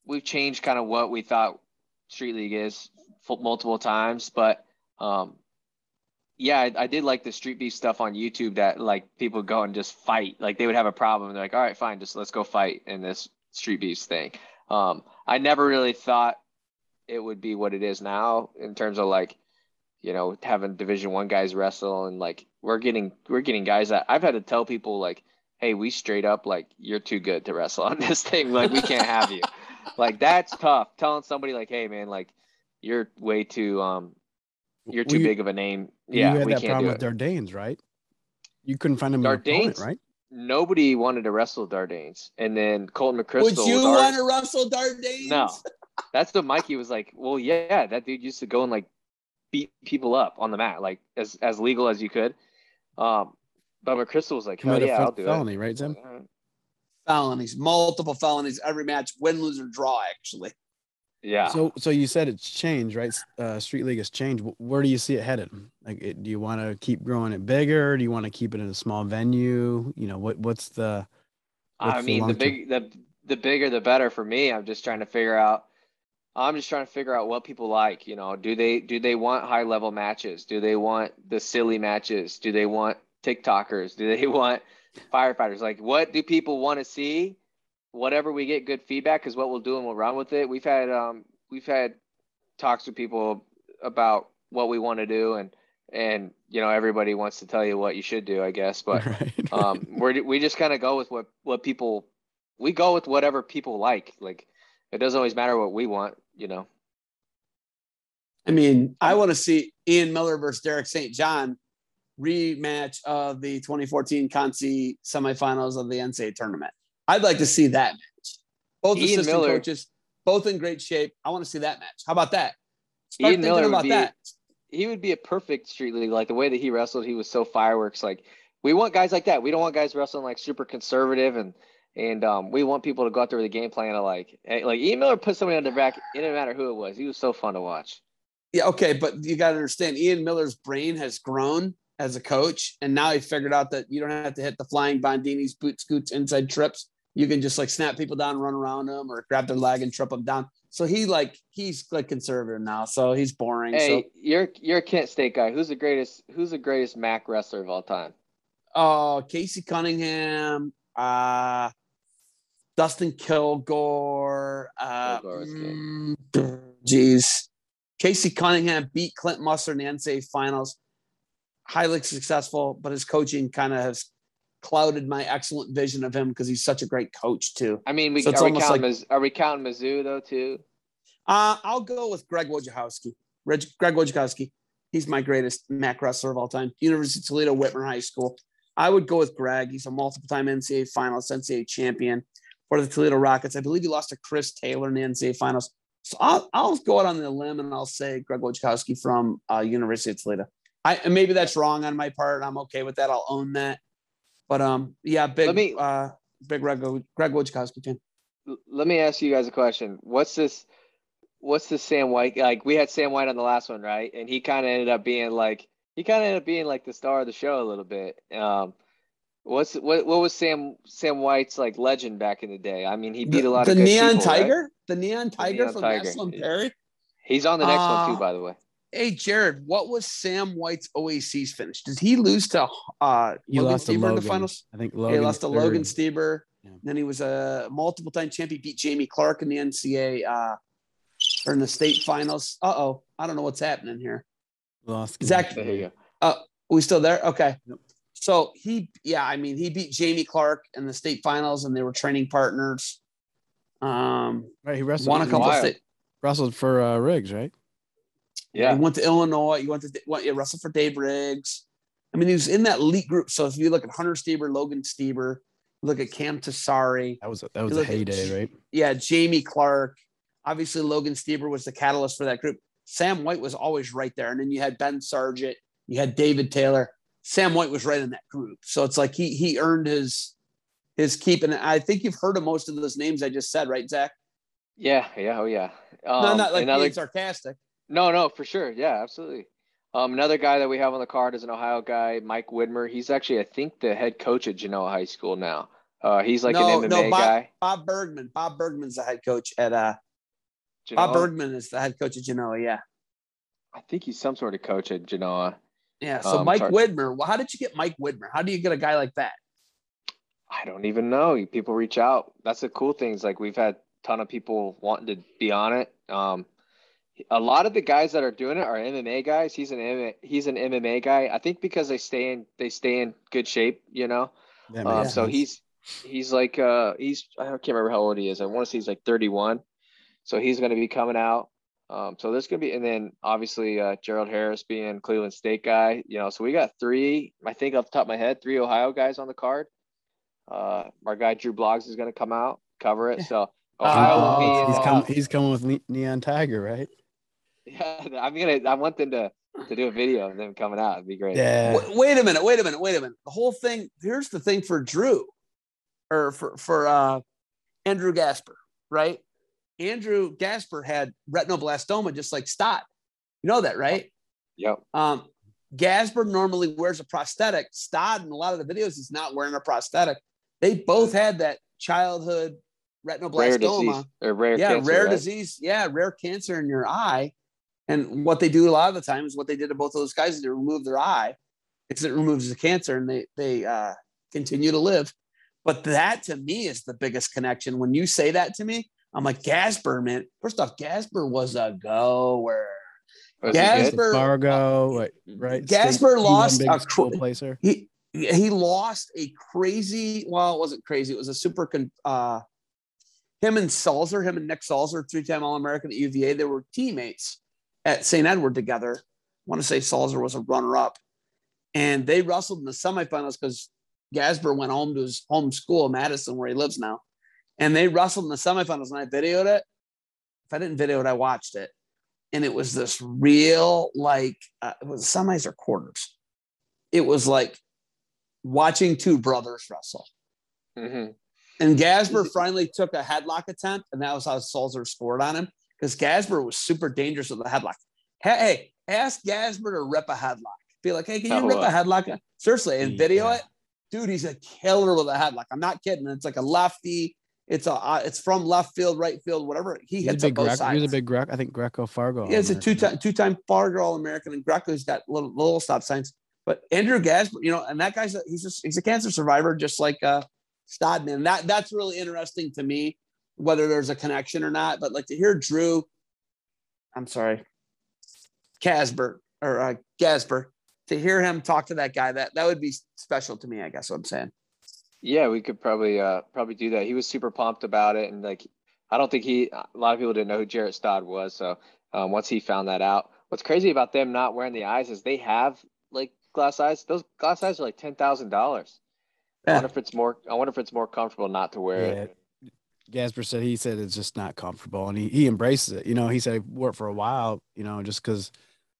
we've changed kind of what we thought Street League is multiple times, but um, yeah, I, I did like the Street Beef stuff on YouTube that like people go and just fight. Like they would have a problem. They're like, all right, fine, just let's go fight in this Street Beefs thing. Um, I never really thought it would be what it is now in terms of like you know having division one guys wrestle and like we're getting we're getting guys that i've had to tell people like hey we straight up like you're too good to wrestle on this thing like we can't have you like that's tough telling somebody like hey man like you're way too um you're too We- big of a name yeah you had we that can't problem do with it Dardanes, right? You couldn't find him an opponent, Dardanes? right? nobody wanted to wrestle dardanes and then colton mccrystal Would you want to wrestle Dardanes? No, that's the Mikey was like, well, yeah, that dude used to go and like beat people up on the mat, like as as legal as you could. Um, but McCrystal was like, hell yeah, I'll do felony, right, Zim? felonies, multiple felonies, every match, win, lose, or draw. Actually, Yeah. So, so you said it's changed, right? Uh, Street League has changed. Where do you see it headed? Like, it, do you want to keep growing it bigger? Do you want to keep it in a small venue? You know, what what's the? I what's the mean, the long-term- big the the bigger the better for me. I'm just trying to figure out. I'm just trying to figure out what people like. You know, do they do they want high level matches? Do they want the silly matches? Do they want TikTokers? Do they want firefighters? Like, what do people want to see? Whatever we get good feedback is what we'll do and we'll run with it. We've had um we've had talks with people about what we want to do and and you know everybody wants to tell you what you should do, I guess, but right. um we're we just kind of go with what what people we go with whatever people like like it doesn't always matter what we want you know I mean, I want to see Ian Miller versus Derek St. John rematch of the 2014 Conci semifinals of the NCAA tournament. I'd like to see that match. Both Ian assistant Miller- coaches, both in great shape. I want to see that match. How about that? Start Ian Miller about be- that. he would be a perfect street league like the way that he wrestled he was so fireworks like we want guys like that we don't want guys wrestling like super conservative and and um, we want people to go out there with a game plan of like like Ian Miller put somebody on their back it didn't matter who it was he was so fun to watch Yeah, okay, but you got to understand, Ian Miller's brain has grown as a coach, and now he figured out that you don't have to hit the flying Bondini's boot scoots inside trips. You can just like snap people down, run around them, or grab their leg and trip them down. So he like he's like conservative now, so he's boring. hey So you're you're a Kent State guy who's the greatest who's the greatest Mac wrestler of all time uh Casey Cunningham, uh Dustin Kilgore, uh Kilgore mm, geez. Casey Cunningham beat Clint Musser in the NCAA finals. Highly successful, but his coaching kind of has clouded my excellent vision of him because he's such a great coach too. I mean we, So are, we counting like- are we counting Mizzou though too Uh, I'll go with Greg Wojciechowski. Reg, Greg Wojciechowski. He's my greatest MAC wrestler of all time. University of Toledo, Whitmer High School. I would go with Greg. He's a multiple-time NCAA finalist, NCAA champion for the Toledo Rockets. I believe he lost to Chris Taylor in the NCAA finals. So I'll, I'll go out on the limb and I'll say Greg Wojciechowski from uh, University of Toledo. I maybe that's wrong on my part. I'm okay with that. I'll own that. But um, yeah, big Let me- uh, big Greg, Greg Wojciechowski fan. Let me ask you guys a question. What's this? What's this Sam White? Like we had Sam White on the last one, right? And he kind of ended up being like he kind of ended up being like the star of the show a little bit. Um, what's what? What was Sam Sam White's like legend back in the day? I mean, he beat a lot the of good Neon people, right? Tiger, the Neon Tiger Neon from Tiger. Maslin Perry. He's on the next one Uh, too, by the way. Hey Jared, what was Sam White's OAC's finish? Did he lose to uh He Logan lost to Stieber in the finals? I think Logan. he lost to Logan Stieber. Yeah. Then he was a multiple time champion, beat Jamie Clark in the NCAA uh or in the state finals. Uh oh. I don't know what's happening here. Lost. Zach- There you go. Are we still there? Okay. Yep. So he yeah, I mean he beat Jamie Clark in the state finals and they were training partners. Um Right, he wrestled. won a he couple state wrestled for uh, Riggs, right? Yeah, He went to Illinois. He went to went, yeah, wrestled for Dave Riggs. I mean, he was in that elite group. So if you look at Hunter Stieber, Logan Stieber, look at Cam Tessari, That was a, that was You a look at- heyday, right? yeah, Jamie Clark. Obviously, Logan Stieber was the catalyst for that group. Sam White was always right there. And then you had Ben Sargent, you had David Taylor. Sam White was right in that group. So it's like he he earned his his keep. And I think you've heard of most of those names I just said, right, Zach? yeah, yeah, oh yeah. no, Um, not like another being sarcastic. No, no, for sure. Yeah, absolutely. Um, another guy that we have on the card is an Ohio guy, Mike Widmer. He's actually, I think, the head coach at Genoa High School now. Uh, he's like No, an no, MMA Bob- guy. Bob Bergman. Bob Bergman's the head coach at uh Genoa. Bob Bergman is the head coach at Genoa, yeah. I think he's some sort of coach at Genoa. Yeah. So Um, Mike sorry. Widmer, well, how did you get Mike Widmer? How do you get a guy like that? I don't even know. People reach out. That's the cool thing. Is like we've had a ton of people wanting to be on it. Um, a lot of the guys that are doing it are MMA guys. He's an MMA, he's an MMA guy. I think because they stay in they stay in good shape. You know. That Um, so he's he's like uh he's I can't remember how old he is. I want to say he's like 31. So he's going to be coming out. Um, so there's going to be and then obviously uh, Gerald Harris being Cleveland State guy. You know, so we got three. I think off the top of my head, three Ohio guys on the card. Uh, our guy Drew Blogs is going to come out cover it. So Ohio will be. Oh, he's uh, coming. He's coming with Neon Tiger, right? Yeah, I'm gonna. I want them to to do a video of them coming out. It'd be great. Yeah. Wait, wait a minute, wait a minute, wait a minute. The whole thing, here's the thing for Drew or for for uh Andrew Gasper, right? Andrew Gasper had retinoblastoma, just like Stott. You know that, right? Yep. Um, Gasper normally wears a prosthetic. Stott in a lot of the videos, is not wearing a prosthetic. They both had that childhood retinoblastoma. Rare disease rare yeah, cancer, rare right? disease. Yeah, rare cancer in your eye. And what they do a lot of the time is what they did to both of those guys is they remove their eye because it removes the cancer and they they uh, continue to live. But that to me is the biggest connection. When you say that to me, I'm like Gasper, man. First off, Gasper was a goer. Was Gasper- Fargo, right? right? Gasper State- lost a school cr- placer. He he lost a crazy. Well, it wasn't crazy. It was a super. Con, uh, him and Sulzer, him and Nick Sulzer, three-time All-American at UVA. They were teammates at St. Edward together. I want to say Sulzer was a runner-up, and they wrestled in the semifinals because Gasper went home to his home school, Madison, where he lives now, and they wrestled in the semifinals. And I videoed it. If I didn't video it, I watched it, and it was this real like uh, it was semis or quarters. It was like watching two brothers wrestle. Mhm. And Gasper finally took a headlock attempt, and that was how Sulzer scored on him because Gasper was super dangerous with the headlock. Hey, hey, ask Gasper to rip a headlock. Be like, hey, can you Oh, rip a uh, headlock? Seriously, and video Yeah. it, dude. He's a killer with a headlock. I'm not kidding. It's like a lefty. It's a uh, it's from left field, right field, whatever. He He's a hits up big both Greco. sides. He was a big Greco. I think Greco Fargo. Yeah, it's a two time two time Fargo All American, and Greco's got little little stop signs. But Andrew Gasper, you know, and that guy's a, he's a, he's a cancer survivor, just like uh, Stodman. That that's really interesting to me, whether there's a connection or not. But like to hear Drew, I'm sorry, Casper or uh, Gasper, to hear him talk to that guy, that that would be special to me. I guess what I'm saying. Yeah, we could probably uh probably do that. He was super pumped about it, and like I don't think he a lot of people didn't know who Jarrett Stott was. So um, once he found that out, what's crazy about them not wearing the eyes is they have like glass eyes. Those glass eyes are like ten thousand dollars. I wonder if it's more. I wonder if it's more comfortable not to wear it. Gasper said he said it's just not comfortable, and he, he embraces it. You know, he said he wore it for a while. You know, just because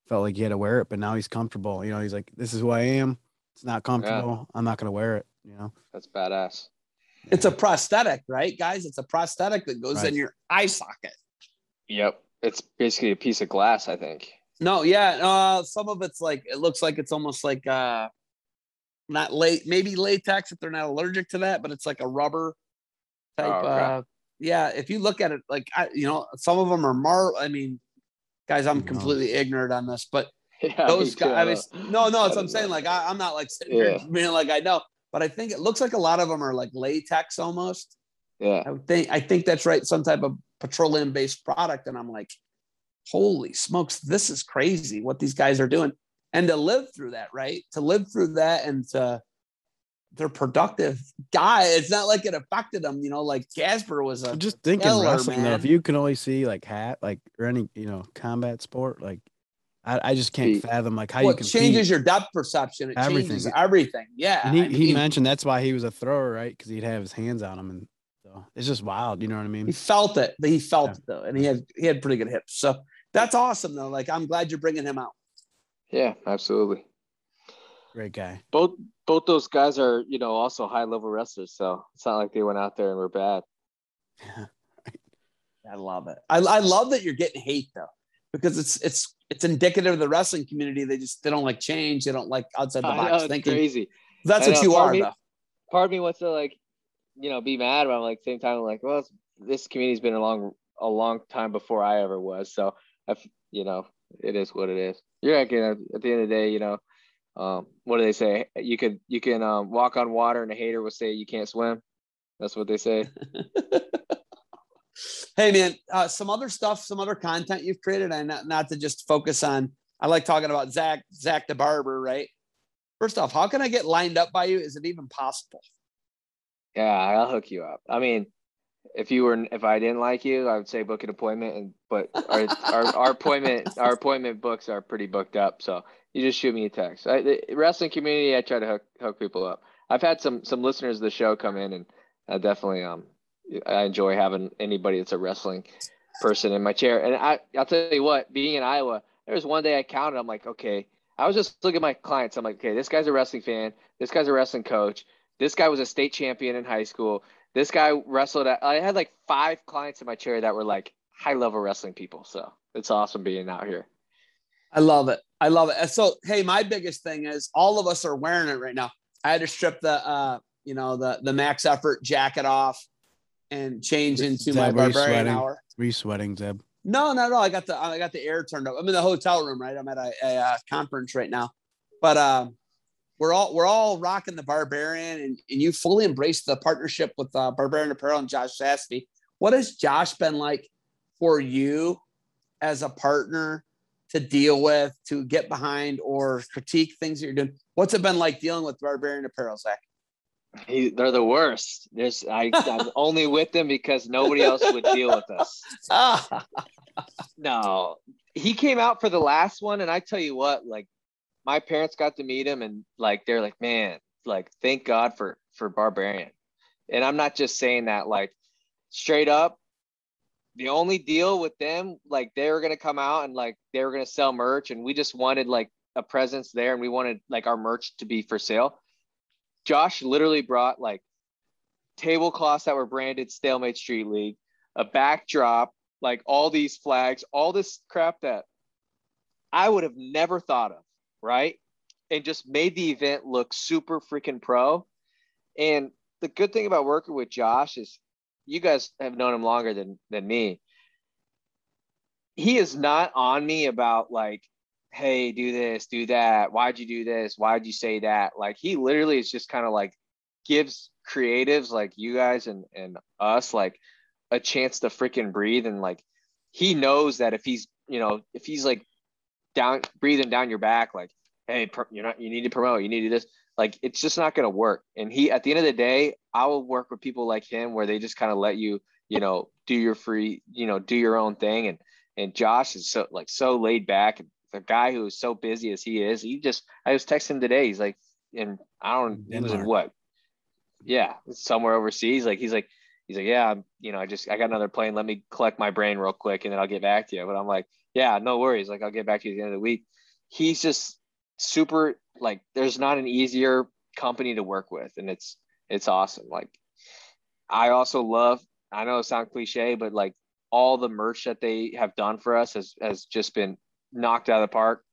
felt like he had to wear it, but now he's comfortable. You know, he's like, this is who I am. It's not comfortable. I'm not gonna wear it. You know, That's badass. It's a prosthetic, right, guys? It's a prosthetic that goes Right. in your eye socket. Yep, it's basically a piece of glass. I think. No, yeah. Uh, some of it's like it looks like it's almost like uh not late, maybe latex if they're not allergic to that, but it's like a rubber type. Oh, okay. uh yeah, if you look at it, like I, you know, some of them are mar. I mean, guys, I'm Who completely ignorant on this, but Yeah, those guys, I mean, no, no, I it's what I'm saying. Like I, I'm not like sitting here being like I know, but I think it looks like a lot of them are like latex almost. Yeah, I think I think that's right, some type of petroleum based product, and I'm like, holy smokes, this is crazy what these guys are doing, and to live through that, right? To live through that and to they're productive guy. It's not like it affected them, you know. Like Casper was a But just thinking killer, wrestling though, if you can only see like hat, like or any you know combat sport, like I, I just can't He- fathom like how well, you can changes your depth perception. It Everything. changes everything. Yeah, And he, I he mentioned that's why he was a thrower, right? Because he'd have his hands on him, and so it's just wild. You know what I mean? he felt it, but he felt Yeah. it though, and he had he had pretty good hips. So that's awesome though. Like I'm glad you're bringing him out. yeah, absolutely. Great guy. Both both those guys are you know also high level wrestlers, so it's not like they went out there and were bad. Yeah. I love it. I, I love that you're getting hate though, because it's it's it's indicative of the wrestling community. They just they don't like change. They don't like outside the know, box thinking. crazy. That's I what know, you are me- though. Part of me wants to like, you know, be mad, but I'm like same time I'm like, well, this community's been a long a long time before I ever was, so I, you know, it is what it is. You're. At at the end of the day, you know, um, what do they say? You could you can um, walk on water, and a hater will say you can't swim. That's what they say. Hey man, uh, some other stuff, some other content you've created, and not, not to just focus on. I like talking about Zach Zach the barber, right? First off, how can I get lined up by you? Is it even possible? Yeah, I'll hook you up. I mean, if you were if I didn't like you, I would say book an appointment and but our our, our appointment our appointment books are pretty booked up. So you just shoot me a text. I, the wrestling community, I try to hook hook people up. I've had some some listeners of the show come in and I definitely um I enjoy having anybody that's a wrestling person in my chair. And I I'll tell you what, being in Iowa, there was one day I counted, I'm like, okay, I was just looking at my clients. I'm like, okay, this guy's a wrestling fan, this guy's a wrestling coach, this guy was a state champion in high school. this guy wrestled at, I had like five clients in my chair that were like high level wrestling people. So it's awesome being out here. I love it. I love it. So, hey, my biggest thing is all of us are wearing it right now. I had to strip the, uh, you know, the the max effort jacket off and change into Zeb, my barbarian sweating? hour. Were you sweating, Zeb? No, no, no. I got the I got the air turned up. I'm in the hotel room, right? I'm at a, a, uh conference right now, but um, we're all we're all rocking the Barbarian, and, and you fully embraced the partnership with uh, Barbarian Apparel and Josh Shasty. What has Josh been like for you as a partner to deal with, to get behind, or critique things that you're doing? What's it been like dealing with Barbarian Apparel, Zach? He, they're the worst. There's I, I'm only with them because nobody else would deal with us. No, he came out for the last one, and I tell you what, like my parents got to meet him, and like they're like, man, like thank God for for Barbarian. And I'm not just saying that, like straight up. The only deal with them, like they were gonna come out and like they were gonna sell merch, and we just wanted like a presence there, and we wanted like our merch to be for sale. Josh literally brought like tablecloths that were branded Stalemate Street League, a backdrop, like all these flags, all this crap that I would have never thought of, right? And just made the event look super freaking pro. And the good thing about working with Josh is you guys have known him longer than than me. He is not on me about like, hey, do this, do that. Why'd you do this? Why'd you say that? Like he literally is just kind of like gives creatives like you guys and and us like a chance to freaking breathe and like he knows that if he's you know if he's like down breathing down your back like hey you're not you need to promote you need to do this like it's just not going to work and he at the end of the day i will work with people like him where they just kind of let you you know do your free you know do your own thing and and josh is so like so laid back and the guy who is so busy as he is he just i was texting him today. He's like and i don't he was in what? Yeah somewhere overseas. Like he's like he's like yeah I'm, you know i just i got another plane. Let me collect my brain real quick and then i'll get back to you. But i'm like yeah no worries. Like i'll get back to you at the end of the week. He's just super like there's not an easier company to work with and it's it's awesome. Like i also love i know it sounds cliche but like all the merch that they have done for us has has just been knocked out of the park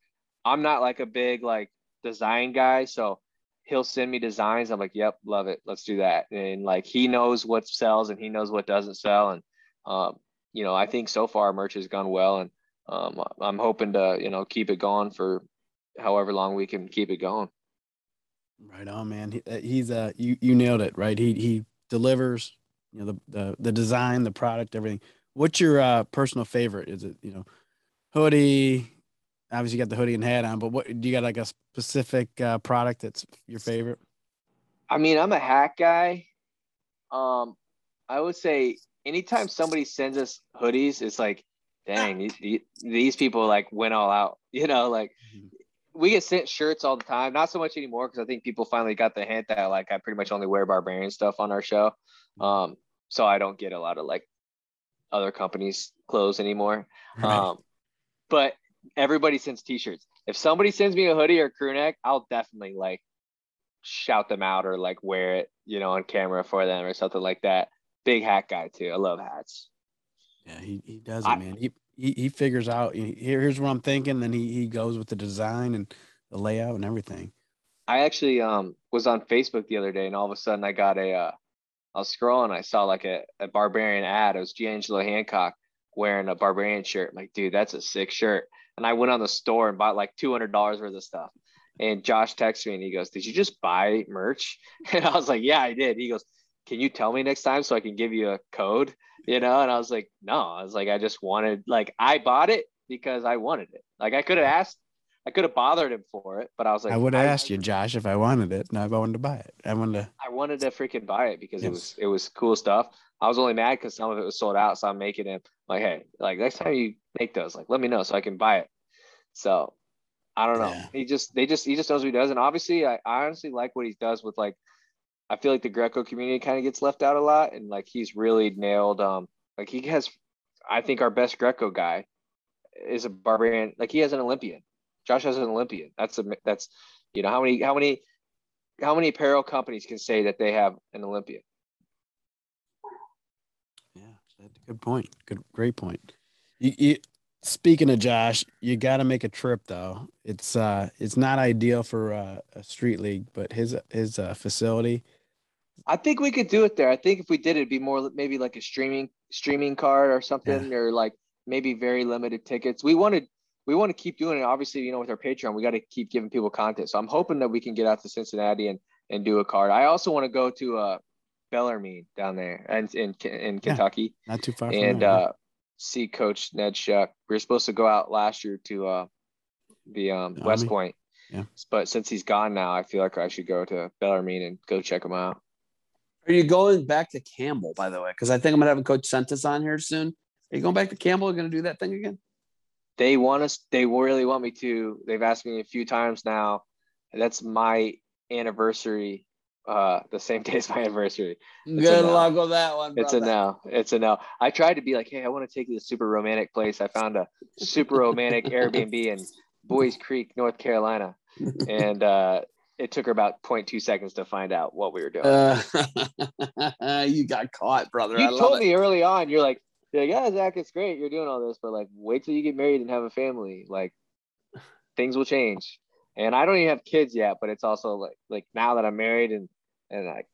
i'm not like a big like design guy so he'll send me designs i'm like yep love it let's do that and like he knows what sells and he knows what doesn't sell and um you know i think so far merch has gone well and um i'm hoping to you know keep it going for however long we can keep it going Right on, man. He, uh, he's uh, you you nailed it, right? He he delivers, you know, the the the design, the product, everything. What's your uh personal favorite? Is it you know, hoodie? Obviously, you got the hoodie and hat on, but what do you got like a specific uh, product that's your favorite? I mean, I'm a hat guy. Um, I would say anytime somebody sends us hoodies, it's like, dang, these, these- people like went all out. You know, like Mhm. we get sent shirts all the time. Not so much anymore because I think people finally got the hint that like I pretty much only wear barbarian stuff on our show. Um, so I don't get a lot of like other companies' clothes anymore. Um, but everybody sends t-shirts. If somebody sends me a hoodie or crew neck, I'll definitely like shout them out or like wear it, you know, on camera for them or something like that. Big hat guy too. I love hats. Yeah, he, he does it, I- man. He, he he figures out he- here, here's what I'm thinking, then he he goes with the design and the layout and everything. I actually um was on Facebook the other day and all of a sudden I got a uh I was scrolling, I saw like a, a barbarian ad. It was G'Angelo Hancock wearing a barbarian shirt. I'm like, dude, that's a sick shirt. And I went on the store and bought like two hundred dollars worth of stuff. And Josh texts me and he goes, Did you just buy merch? And I was like, Yeah, I did. He goes, Can you tell me next time so I can give you a code? You know, and I was like, No, I was like, I just wanted like I bought it because I wanted it. Like I could have asked, I could have bothered him for it, but I was like, I would have asked you, Josh, if I wanted it, and I wanted to buy it. I wanted to. I wanted to freaking buy it because it was it was cool stuff. I was only mad because some of it was sold out, so I'm making it like, hey, like next time you make those, like let me know so I can buy it. So I don't know. Yeah. He just they just he just knows what he does, and obviously I, I honestly like what he does with like. I feel like the Greco community kind of gets left out a lot, and like he's really nailed. Um, like he has, I think our best Greco guy is a barbarian. Like he has an Olympian. Josh has an Olympian. That's a that's, you know how many how many how many apparel companies can say that they have an Olympian? Good point. Good, great point. You, you, speaking of Josh, you got to make a trip though. It's uh, it's not ideal for uh, a street league, but his his uh, facility. I think we could do it there. I think if we did, it'd be more maybe like a streaming streaming card or something, or like maybe very limited tickets. We wanted we want to keep doing it. Obviously, you know, with our Patreon, we got to keep giving people content. So I'm hoping that we can get out to Cincinnati and and do a card. I also want to go to uh Bellarmine down there and in in Kentucky. Yeah, not too far. and uh, see Coach Ned Shuck. We were supposed to go out last year to uh the um the West Point. Yeah. But since he's gone now, I feel like I should go to Bellarmine and go check him out. Are you going back to Campbell, by the way? Because I think I'm gonna have a Coach Sentes on here soon. Are you going back to Campbell? Are Going to do that thing again? They want us. They really want me to. They've asked me a few times now. That's my anniversary. Uh, the same day as my anniversary. It's Good luck with that one. Brother. It's a no. It's a no. I tried to be like, hey, I want to take you to a super romantic place. I found a super romantic Airbnb in Buies Creek, North Carolina, and uh, it took her about 0.2 seconds to find out what we were doing. Uh, you got caught, brother. You told it. me early on, you're like, you're like, yeah, Zach, it's great. You're doing all this, but like, wait till you get married and have a family. Like, things will change. And I don't even have kids yet, but it's also like, like now that I'm married and and like,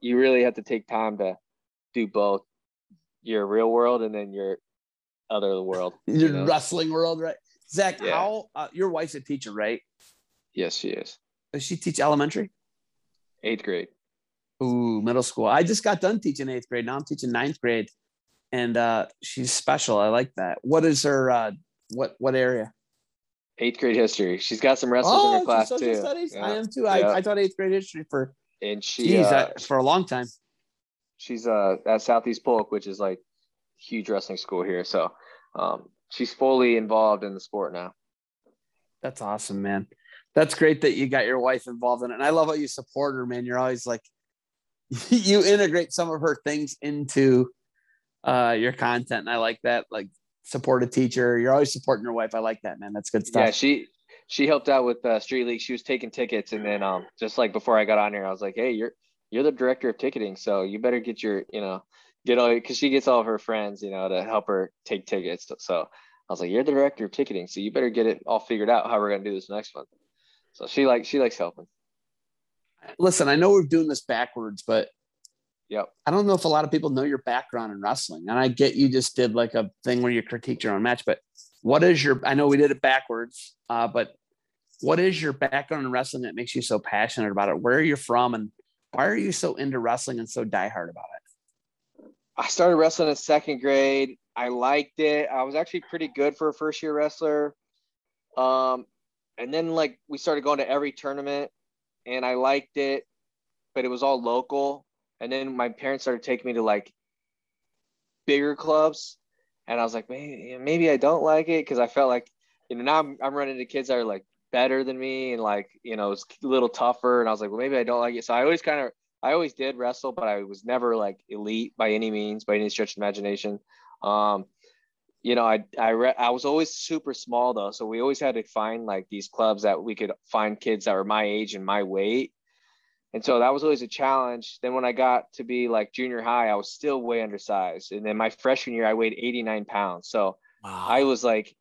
you really have to take time to do both your real world and then your other world. Your you know? wrestling world, right? Zach, yeah. how uh, your wife's a teacher, right? Yes, she is. Does she teach elementary? Eighth grade. Ooh, middle school. I just got done teaching eighth grade. Now I'm teaching ninth grade, and uh, she's special. I like that. What is her? Uh, what what area? Eighth grade history. She's got some wrestlers oh, in her class too. Studies? Yeah. I am too. I, I taught eighth grade history for and she geez, uh, for a long time. She's uh at Southeast Polk, which is like huge wrestling school here. So um, she's fully involved in the sport now. That's awesome, man that's great that you got your wife involved in it. And I love how you support her, man. You're always like, you integrate some of her things into uh, your content. And I like that. Like, support a teacher. You're always supporting your wife. I like that, man. That's good stuff. Yeah, she she helped out with uh, Street League. She was taking tickets, and then um, just like before I got on here, I was like, hey, you're you're the director of ticketing, so you better get your you know get all because she gets all of her friends you know to help her take tickets. So I was like, you're the director of ticketing, so you better get it all figured out how we're gonna do this next month. So she like she likes helping. Listen, I know we're doing this backwards, but yep. I don't know if a lot of people know your background in wrestling. And I get you just did like a thing where you critiqued your own match, but what is your I know we did it backwards, uh, but what is your background in wrestling that makes you so passionate about it? Where are you from and why are you so into wrestling and so diehard about it? I started wrestling in second grade. I liked it. I was actually pretty good for a first year wrestler. Um, and then like we started going to every tournament and I liked it, but it was all local. And then my parents started taking me to like bigger clubs. And I was like, maybe, maybe I don't like it because I felt like, you know, now I'm, I'm running into kids that are like better than me and like, you know, it's a little tougher. And I was like, well, maybe I don't like it. So I always kind of, I always did wrestle, but I was never like elite by any means, by any stretch of imagination. Um, you know, I I re- I was always super small though, so we always had to find like these clubs that we could find kids that were my age and my weight, and so that was always a challenge. Then when I got to be like junior high, I was still way undersized, and then my freshman year I weighed 89 pounds, so wow. I was like,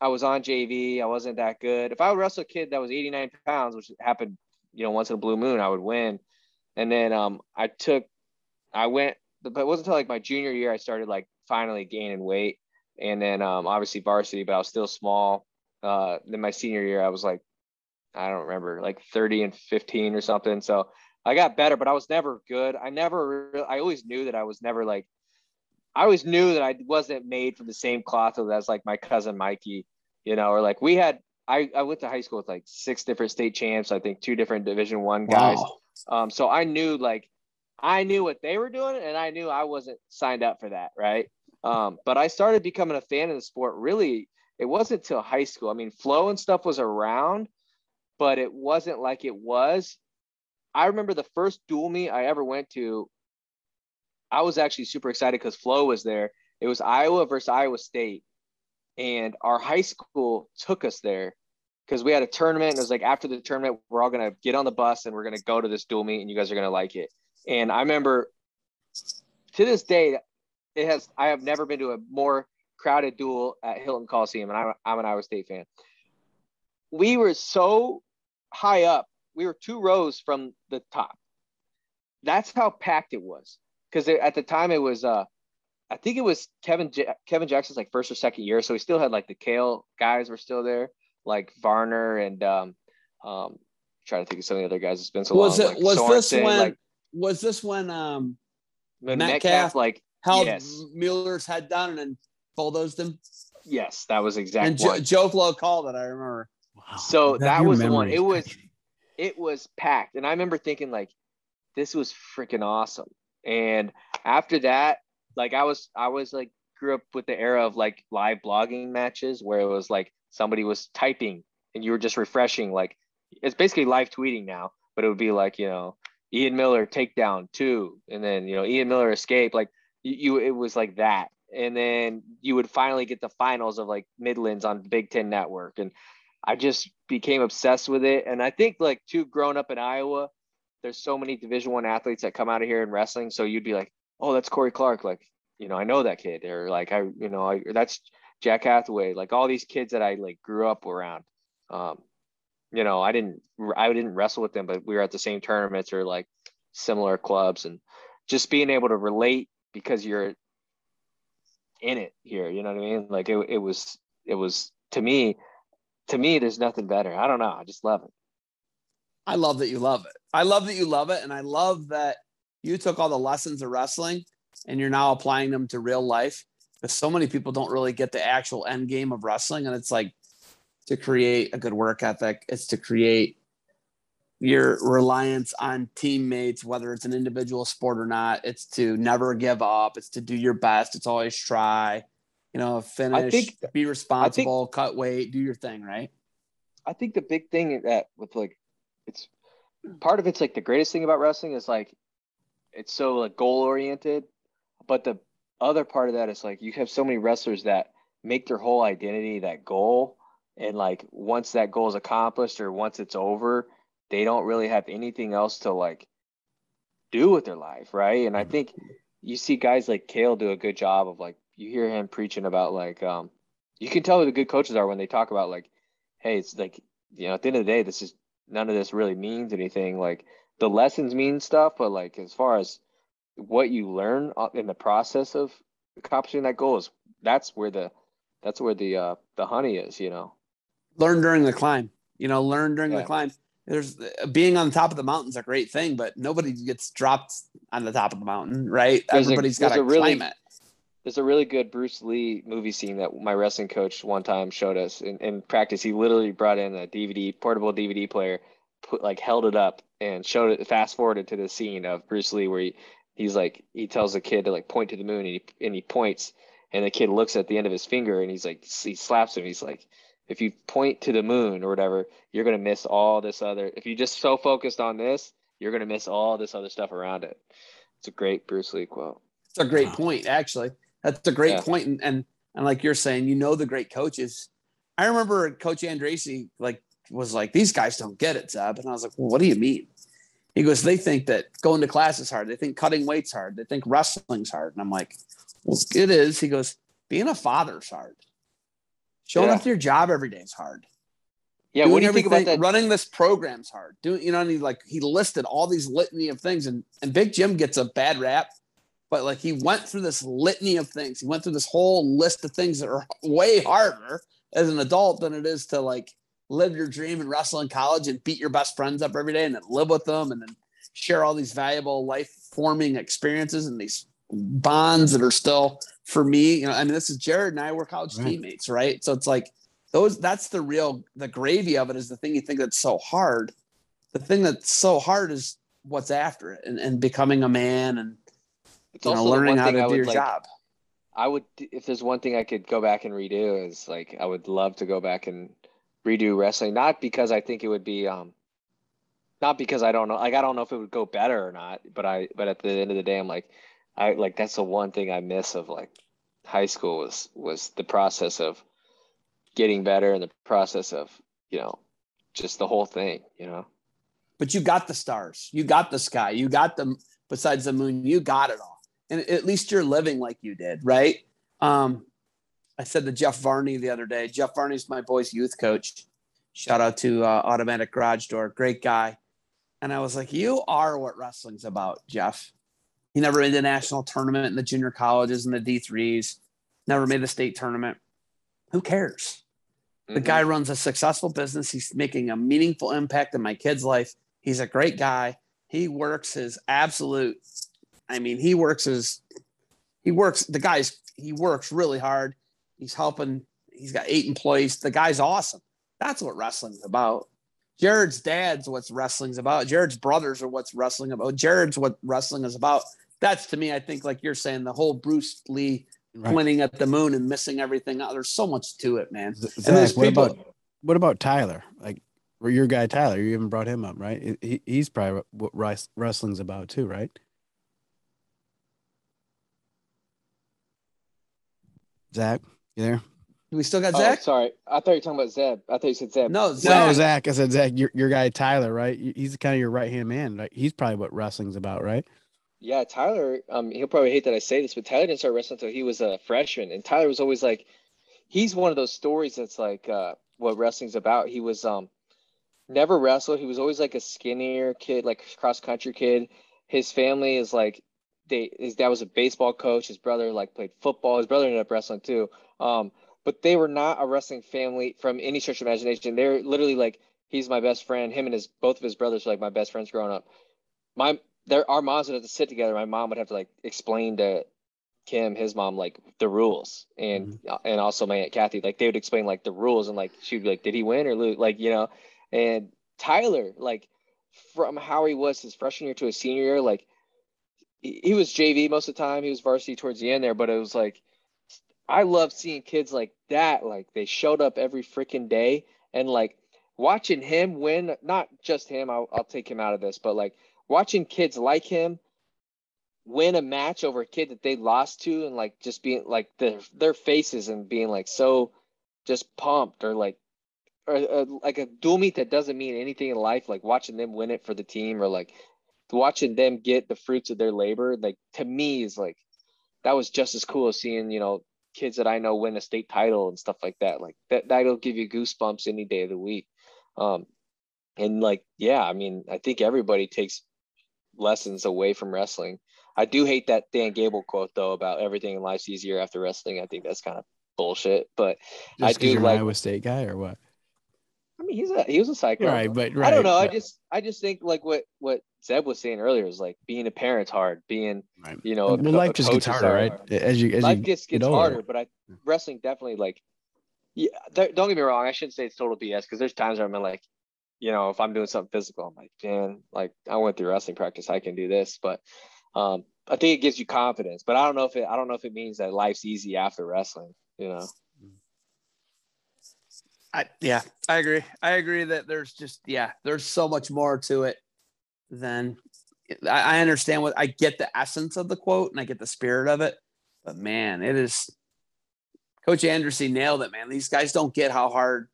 I was on JV, I wasn't that good. If I would wrestle a kid that was 89 pounds, which happened, you know, once in a blue moon, I would win. And then um, I took, I went, but it wasn't until like my junior year I started like finally gaining weight. And then um, obviously varsity, but I was still small. Uh, then my senior year, I was like, I don't remember, like 30 and 15 or something. So I got better, but I was never good. I never, I always knew that I was never like, I always knew that I wasn't made from the same cloth as like my cousin Mikey, you know, or like we had, I, I went to high school with like six different state champs, I think two different division one guys. Wow. Um, so I knew like, I knew what they were doing and I knew I wasn't signed up for that. Right. Um, but I started becoming a fan of the sport really, it wasn't till high school. I mean, Flo and stuff was around, but it wasn't like it was. I remember the first dual meet I ever went to. I was actually super excited because Flo was there. It was Iowa versus Iowa State. And our high school took us there because we had a tournament. And it was like after the tournament, we're all going to get on the bus and we're going to go to this dual meet and you guys are going to like it. And I remember to this day, it has. I have never been to a more crowded duel at Hilton Coliseum, and I'm, I'm an Iowa State fan. We were so high up. We were two rows from the top. That's how packed it was. Because at the time it was, uh, I think it was Kevin J- Kevin Jackson's like first or second year, so he still had like the Cael guys were still there, like Varner and um, um, trying to think of some of the other guys. It's been so was long. it like was this Sorensen, when like was this when um Metcalf, Metcalf like held Yes. Mueller's head down and then bulldozed him? yes, that was exact and Joe, one. Joe Flo called it. I remember. Wow. So that your was the one. memory It is was- it was packed and i remember thinking like this was freaking awesome and after that like i was i was like grew up with the era of like live blogging matches where it was like somebody was typing and you were just refreshing like it's basically live tweeting now but it would be like you know ian miller takedown two and then you know ian miller escape like you, you it was like that and then you would finally get the finals of like midlands on big ten network and I just became obsessed with it. And I think like too, growing up in Iowa, there's so many division one athletes that come out of here in wrestling. So you'd be like, oh, that's Cory Clark. Like, you know, I know that kid or like, I, you know, I, that's Jack Hathaway, like all these kids that I like grew up around. Um, you know, I didn't, I didn't wrestle with them, but we were at the same tournaments or like similar clubs and just being able to relate because you're in it here, you know what I mean? Like it, it was, it was to me, to me, there's nothing better. I don't know. I just love it. I love that you love it. I love that you love it. And I love that you took all the lessons of wrestling and you're now applying them to real life. Because so many people don't really get the actual end game of wrestling. And it's like to create a good work ethic, it's to create your reliance on teammates, whether it's an individual sport or not. It's to never give up, it's to do your best, it's always try, you know, finish, think- be responsible, cut weight, do your thing, right? I think the big thing that with like, it's part of it's like the greatest thing about wrestling is like, it's so like goal oriented, but the other part of that is like you have so many wrestlers that make their whole identity that goal, and like once that goal is accomplished or once it's over, they don't really have anything else to like do with their life, right? And I think you see guys like Cael do a good job of like you hear him preaching about like um you can tell who the good coaches are when they talk about like hey it's like you know at the end of the day this is none of this really means anything like the lessons mean stuff but like as far as what you learn uh, in the process of accomplishing that goal is that's where the that's where the uh the honey is you know learn during the climb. You know, learn during the climb. There's being on the top of the mountain's a great thing, but nobody gets dropped on the top of the mountain, right? There's a- Everybody's got to really- climb it. There's a really good Bruce Lee movie scene that my wrestling coach one time showed us in, in practice. He literally brought in a DVD, portable DVD player, put like held it up and showed it, fast forwarded to the scene of Bruce Lee where he, he's like, he tells the kid to like point to the moon and he, and he points and the kid looks at the end of his finger and he's like, he slaps him. He's like, if you point to the moon or whatever, you're going to miss all this other, if you just so focused on this, you're going to miss all this other stuff around it. It's a great Bruce Lee quote. It's a great Wow. point, actually. That's a great Yeah. point. And, and and like you're saying, you know the great coaches. I remember Coach Andrassy like was like, these guys don't get it, Zeb. And I was like, well, what do you mean? He goes, they think that going to class is hard. They think cutting weights hard. They think wrestling's hard. And I'm like, well, it is. He goes, being a father's hard. Showing Yeah. up to your job every day is hard. Yeah. doing What do you think about that? Running this program's hard. Doing, you know, and he like he listed all these litany of things, and and Big Jim gets a bad rap, but like he went through this litany of things. He went through this whole list of things that are way harder as an adult than it is to like live your dream and wrestle in college and beat your best friends up every day and then live with them and then share all these valuable life forming experiences and these bonds that are still for me. You know, I mean, this is Jared and I were college Right. teammates, right? So it's like those that's the real the gravy of it is the thing you think that's so hard the thing that's so hard is what's after it and, and becoming a man and It's you also the learning how to I do your like. job I would, if there's one thing I could go back and redo, is like I would love to go back and redo wrestling. Not because I think it would be, um, not because I don't know, like I don't know if it would go better or not. But I, but at the end of the day, I'm like, I like that's the one thing I miss of like high school was was the process of getting better and the process of you know just the whole thing. You know, but you got the stars you got the sky you got the besides the moon you got it all and at least you're living like you did, right? Um, I said to Jeff Varney the other day. Jeff Varney's my boy's youth coach. Shout out to uh, Automatic Garage Door, great guy. And I was like, "You are what wrestling's about, Jeff." He never made the national tournament in the junior colleges and the D threes. Never made the state tournament. Who cares? The Mhm. guy runs a successful business. He's making a meaningful impact in my kid's life. He's a great guy. He works his absolute. I mean, he works as He works. The guy's. He works really hard. He's helping. He's got eight employees. The guy's awesome. That's what wrestling's about. Jared's dad's what's wrestling's about. Jared's brothers are what's wrestling about. Jared's what wrestling is about. That's to me, I think, like you're saying, the whole Bruce Lee Right. pointing at the moon and missing everything out. There's so much to it, man. Z- And there's Zach, what people- about what about Tyler? Like your guy Tyler, you even brought him up, right? He, he's probably what wrestling's about too, right? Zach, you there? We still got Oh, Zach? sorry. I thought you were talking about Zeb. I thought you said Zeb. No, No, Zach. Zach. I said Zach. Your your guy Tyler, right? He's kind of your right hand man. Right? He's probably what wrestling's about, right? Yeah, Tyler. Um, he'll probably hate that I say this, but Tyler didn't start wrestling until he was a freshman, and Tyler was always like, he's one of those stories that's like uh, what wrestling's about. He was um, never wrestled. He was always like a skinnier kid, like cross country kid. His family is like, they his dad was a baseball coach. His brother like played football. His brother ended up wrestling too. Um, but they were not a wrestling family from any stretch of imagination. They're literally like, he's my best friend. Him and his both of his brothers were like my best friends growing up. My there our moms would have to sit together. My mom would have to like explain to Kim, his mom, like the rules, and and also my aunt Kathy, like they would explain like the rules, and like she'd be like, did he win or lose? Like you know, and Tyler, like from how he was his freshman year to his senior year, like he, was JV most of the time. He was varsity towards the end there, but it was like I love seeing kids like that. Like they showed up every freaking day, and like watching him win. Not just him. I'll I'll take him out of this, but like watching kids like him win a match over a kid that they lost to and like just being like their their faces and being like so just pumped or like or uh, like a dual meet that doesn't mean anything in life like watching them win it for the team or like watching them get the fruits of their labor like to me is like that was just as cool as seeing you know kids that I know win a state title and stuff like that like that that'll give you goosebumps any day of the week um and like yeah I mean I think everybody takes lessons away from wrestling. I do hate that Dan Gable quote though about everything in life's easier after wrestling. I think that's kind of bullshit. But Just I do like- Iowa State guy or what? I mean, he's a he was a psycho. Right, but right. I don't know. I just I just think like what what Zeb was saying earlier is like being a parent's hard. Being right. you know a well, life a just gets coach is harder, hard. right? As you as life you gets get gets older. harder, but I wrestling definitely like yeah. There, don't get me wrong. I shouldn't say it's total BS because there's times where I'm like, you know, if I'm doing something physical, I'm like, man, like I went through wrestling practice, I can do this. But um, I think it gives you confidence. But I don't know if it I don't know if it means that life's easy after wrestling. You know. I, yeah, I agree. I agree that there's just yeah, there's so much more to it than I, I understand what I get the essence of the quote and I get the spirit of it, but man, it is. Coach Anderson nailed it, man. These guys don't get how hard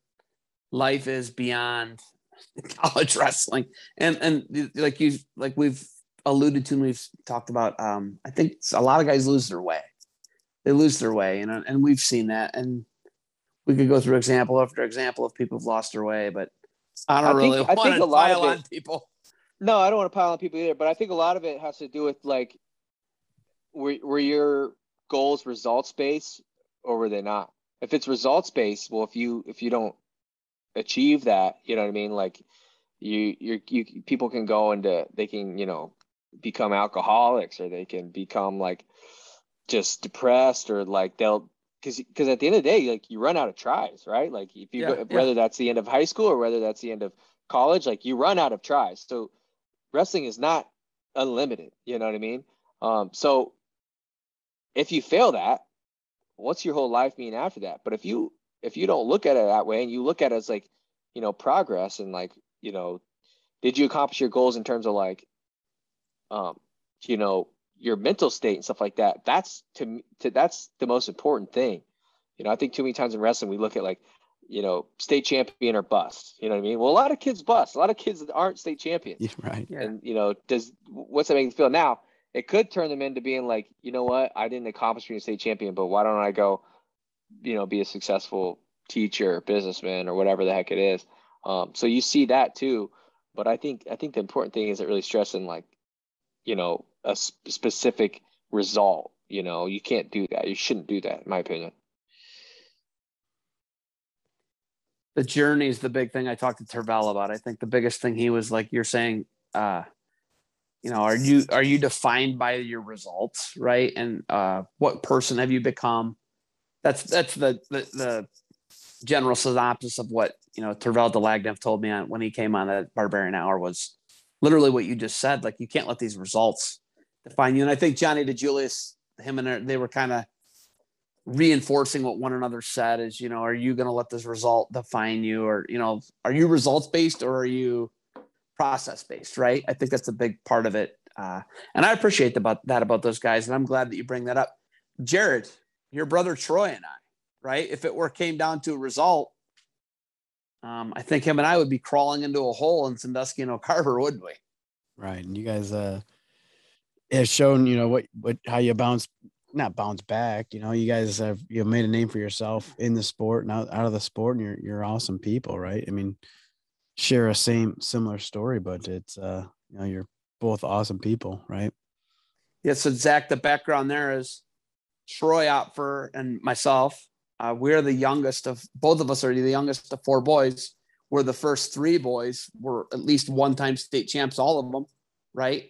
life is beyond college wrestling, and and like you like we've alluded to and we've talked about. Um, I think a lot of guys lose their way. They lose their way, and and we've seen that, and we could go through example after example of people who've lost their way, but I don't I think- really I want think to a lot pile of on it- people. No, I don't want to pile on people either, but I think a lot of it has to do with like were were your goals results based or were they not? If it's results based, well if you if you don't achieve that, you know what I mean? Like you you you people can go into they can, you know, become alcoholics or they can become like just depressed or like they'll because because at the end of the day, like you run out of tries, right? Like if you Yeah, go, yeah. whether that's the end of high school or whether that's the end of college, like you run out of tries. So wrestling is not unlimited. You know what I mean? Um, so if you fail that, what's your whole life mean after that? But if you if you don't look at it that way and you look at it as like, you know, progress and like, you know, did you accomplish your goals in terms of like, um, you know, your mental state and stuff like that? That's to to that's the most important thing. You know, I think too many times in wrestling we look at like, you know, state champion or bust. You know what I mean? Well, a lot of kids bust. A lot of kids aren't state champions Yeah, right. Yeah. and you know does what's that make you feel now it could turn them into being like, you know what, I didn't accomplish being a state champion, but why don't I go, you know, be a successful teacher, businessman, or whatever the heck it is. Um, so you see that too. But I think I think the important thing is it really stressing like, you know, a sp- specific result. You know, you can't do that. You shouldn't do that, in my opinion. the journey is the big thing I talked to Tervel about. I think the biggest thing he was like, you're saying, uh, you know, are you are you defined by your results, right? And uh, what person have you become? That's that's the the, the general synopsis of what you know Tervel Dlagnev told me on when he came on that Barbarian Hour was literally what you just said. Like you can't let these results define you. And I think Johnny DeJulius, him and they were kind of reinforcing what one another said is, you know, are you going to let this result define you or, you know, are you results based or are you process based? Right. I think that's a big part of it. Uh, and I appreciate about that about those guys. And I'm glad that you bring that up. Jared, your brother Troy and I, right. If it were came down to a result, um, I think him and I would be crawling into a hole in Sandusky and Oak wouldn't we? Right. And you guys, uh, have shown, you know, what, what, how you bounce not bounce back. You know, you guys have you know, made a name for yourself in the sport and out, out of the sport, and you're you're awesome people, right? I mean, share a same similar story, but it's uh, you know, you're both awesome people, right? Yeah. So Zach, the background there is Troy Opfer and myself. Uh, we're the youngest of both of us are the youngest of four boys. We're the first three boys. We're at least one-time state champs, all of them, right?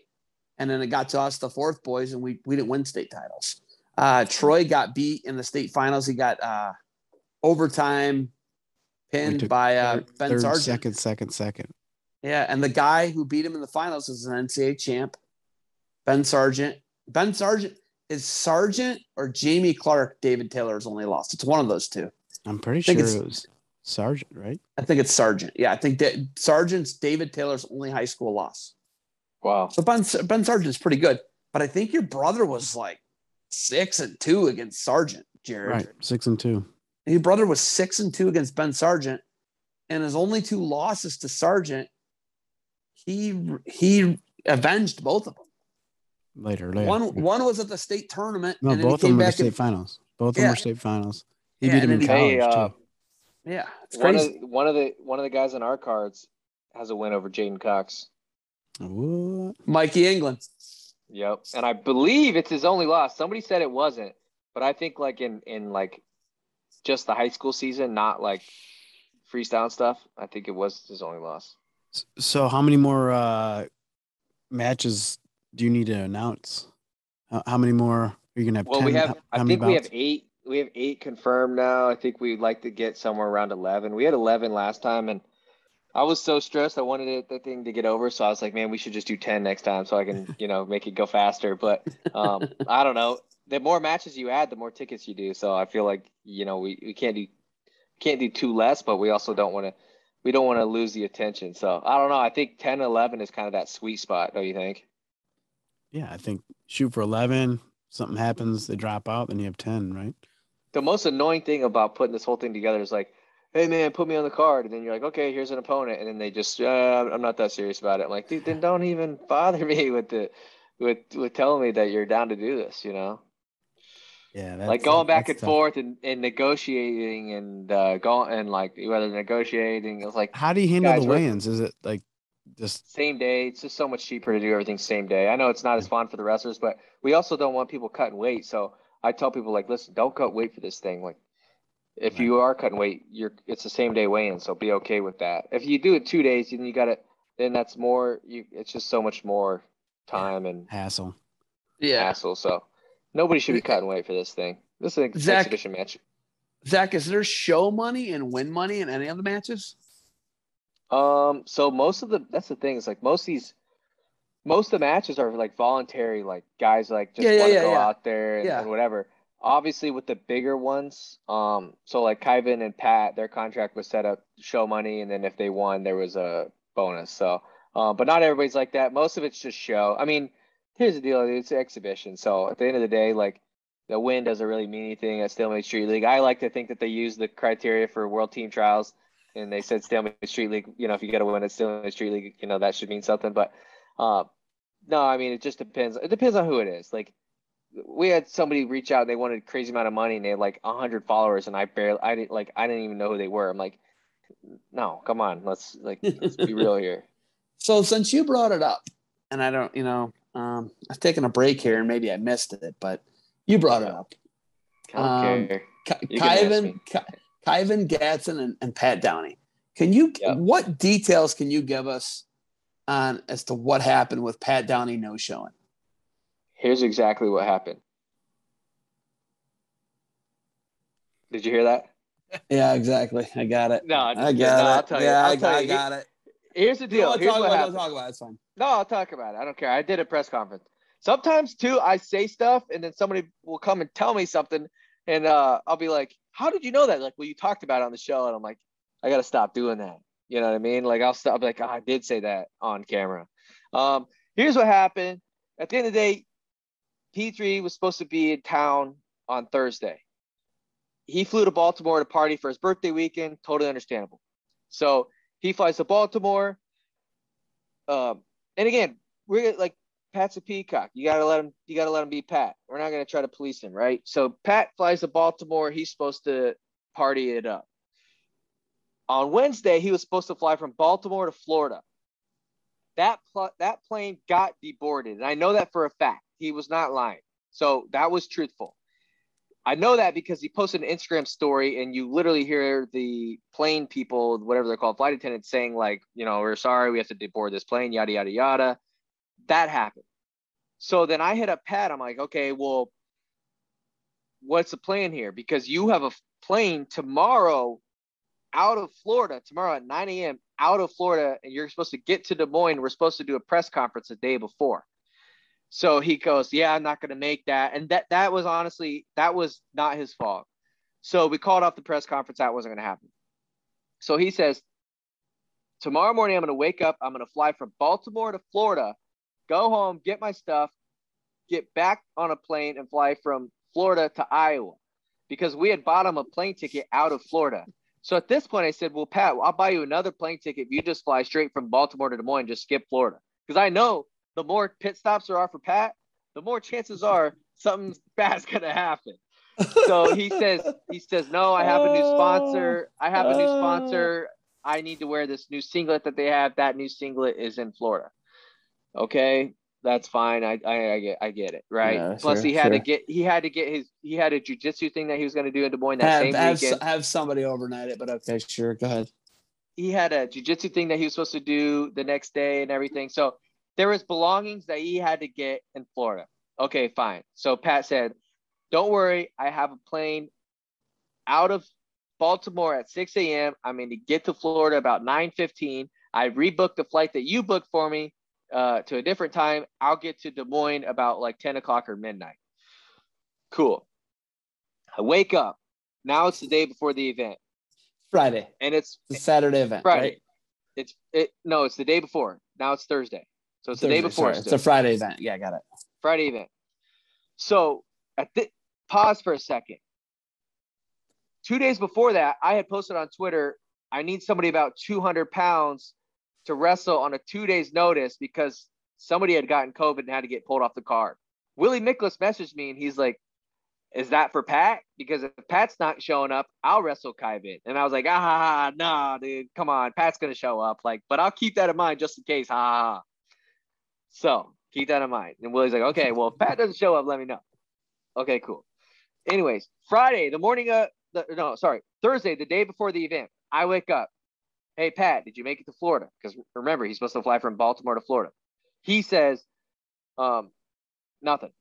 And then it got to us, the fourth boys, and we we didn't win state titles. Uh, Troy got beat in the state finals. He got uh, overtime pinned by uh, third, Ben third, Sargent. Second, second, second. Yeah, and the guy who beat him in the finals is an NCAA champ, Ben Sargent. Ben Sargent is Sargent or Jamie Clark. David Taylor's only lost. It's one of those two. I'm pretty sure it was Sargent, right? I think it's Sargent. Yeah, I think that Sargent's David Taylor's only high school loss. Wow. So Ben Ben Sargent's pretty good, but I think your brother was like six and two against Sargent, Jared. Right, six and two. Your brother was six and two against Ben Sargent, and his only two losses to Sargent, he he avenged both of them. Later, later. One one was at the state tournament, no, and then both he of them came were the back state and, finals. Both of them were state finals. He Yeah, beat him in then college he- uh, too. yeah, it's One of, one of the one of the guys on our cards has a win over J'den Cox. What? Mikey England. Yep. And I believe it's his only loss. Somebody said it wasn't, but I think like in in like just the high school season, not like freestyle stuff. I think it was his only loss. So, how many more uh, matches do you need to announce? How, how many more are you gonna have? Well, 10? we have. How- I how many think we have eight. We have eight confirmed now. I think we'd like to get somewhere around eleven. We had eleven last time, and I was so stressed. I wanted it, the thing to get over, so I was like, "Man, we should just do ten next time, so I can, you know, make it go faster." But um, I don't know. The more matches you add, the more tickets you do. So I feel like you know we, we can't do can't do two less, but we also don't want to we don't want to lose the attention. So I don't know. I think 10, 11 is kind of that sweet spot. Don't you think? Yeah, I think shoot for eleven. Something happens, they drop out, then you have ten, right? the most annoying thing about putting this whole thing together is like, hey man, put me on the card, and then you're like, okay, here's an opponent, and then they just, uh, I'm not that serious about it. I'm like, dude, then don't even bother me with the, with with telling me that you're down to do this, you know, Yeah, that's, like going back and tough. forth and, and negotiating and uh, going and like whether negotiating, it was like How do you handle the weigh-ins? Is it like just same day. It's just so much cheaper to do everything same day. I know it's not as fun for the wrestlers, but we also don't want people cutting weight. So I tell people like, listen, don't cut weight for this thing. Like, if Right. you are cutting weight, you're it's the same day weigh-in, so be okay with that. If you do it two days, then you got to then that's more. You it's just so much more time and hassle? Yeah, hassle. So nobody should be cutting weight for this thing. This is an Zach- exhibition match. Zach, is there show money and win money in any of the matches? Um, so most of the that's the thing is like most of these most of the matches are like voluntary, like guys like just Yeah, yeah, want to yeah, go yeah. out there and, Yeah. and whatever. Obviously with the bigger ones, um, so like Kyvan and Pat, their contract was set up show money and then if they won there was a bonus. So uh, but not everybody's like that. Most of it's just show. I mean, here's the deal, it's an exhibition. So at the end of the day, like the win doesn't really mean anything at Stalemate Street League. I like to think that they use the criteria for World Team Trials and they said Stalemate Street League, you know, if you get a win at Stalemate Street League, you know, that should mean something. But uh, No, I mean it just depends. It depends on who it is. Like we had somebody reach out, they wanted a crazy amount of money, and they had like hundred followers, and I barely, I didn't like, I didn't even know who they were. I'm like, no, come on, let's like, let's be real here. So since you brought it up, and I don't, you know, um, I've taken a break here, and maybe I missed it, but you brought it up. Um, care. Ky- You can ask Kyvan, Kyvan Gatson, and, and Pat Downey. Can you? Yep. What details can you give us on as to what happened with Pat Downey no showing? Here's exactly what happened. Did you hear that? Yeah, exactly. I got it. No, I got no, I'll it. tell you. yeah, I'll I, tell I you. got it. Here's the deal. Here's talk what happened. Talk about it. It's fine. No, I'll talk about it. I don't care. I did a press conference. Sometimes too, I say stuff and then somebody will come and tell me something, and uh, I'll be like, "How did you know that?" Like, well, you talked about it on the show, and I'm like, I gotta stop doing that. You know what I mean? Like, I'll stop. Like, oh, I did say that on camera. Um, here's what happened. At the end of the day, P3 was supposed to be in town on Thursday. He flew to Baltimore to party for his birthday weekend. Totally understandable. So he flies to Baltimore. Um, and again, we're like Pat's a peacock. You gotta let him. You gotta let him be Pat. We're not gonna try to police him, right? So Pat flies to Baltimore. He's supposed to party it up. On Wednesday, he was supposed to fly from Baltimore to Florida. That pl- that plane got deboarded, and I know that for a fact. He was not lying. So that was truthful. I know that because he posted an Instagram story, and you literally hear the plane people, whatever they're called, flight attendants, saying like, you know, we're sorry, we have to deboard this plane, yada yada yada. That happened. So then I hit up Pat. I'm like, okay, well, what's the plan here? Because you have a plane tomorrow out of Florida, tomorrow at 9 a.m. out of Florida, and you're supposed to get to Des Moines. We're supposed to do a press conference the day before. So he goes, Yeah, I'm not gonna make that. And that that was honestly, that was not his fault. So we called off the press conference, that wasn't gonna happen. So he says, Tomorrow morning, I'm gonna wake up, I'm gonna fly from Baltimore to Florida, go home, get my stuff, get back on a plane and fly from Florida to Iowa. Because we had bought him a plane ticket out of Florida. So at this point, I said, Well, Pat, I'll buy you another plane ticket if you just fly straight from Baltimore to Des Moines, just skip Florida. Because I know the more pit stops there are for Pat, the more chances are something bad's gonna happen. So he says, he says, No, I have a new sponsor. I have a new uh. sponsor. I need to wear this new singlet that they have. That new singlet is in Florida. Okay, that's fine. I I, I get I get it, right? Yeah, Plus sure, he had to get he had to get his he had a jujitsu thing that he was gonna do in Des Moines that Have, same have, weekend. have somebody overnight it, but okay, sure. Go ahead. he had a jujitsu thing that he was supposed to do the next day and everything. So there was belongings that he had to get in Florida. Okay, fine. So Pat said, "Don't worry, I have a plane out of Baltimore at 6 a.m. I'm going to get to Florida about 9:15. I rebooked the flight that you booked for me uh, to a different time. I'll get to Des Moines about like 10 o'clock or midnight. Cool. I wake up. Now it's the day before the event, Friday. and it's It's a Saturday event. Friday. Right? It's it no, it's the day before. Now it's Thursday. So it's the day before. sorry. It's a Friday event. Yeah, got it. Friday event. So at the pause for a second. Two days before that, I had posted on Twitter, I need somebody about 200 pounds to wrestle on a two days notice because somebody had gotten COVID and had to get pulled off the card. Willie Miklas messaged me and he's like, is that for Pat? Because if Pat's not showing up, I'll wrestle Kyvan. And I was like, ah, nah, dude, come on. Pat's going to show up. Like, but I'll keep that in mind just in case. Ha ha. ha. So keep that in mind. And Willie's like, okay, well, if Pat doesn't show up, let me know. Okay, cool. Anyways, Friday, the morning of the no, sorry, Thursday, the day before the event, I wake up. Hey, Pat, did you make it to Florida? Because remember, he's supposed to fly from Baltimore to Florida. He says, um, nothing.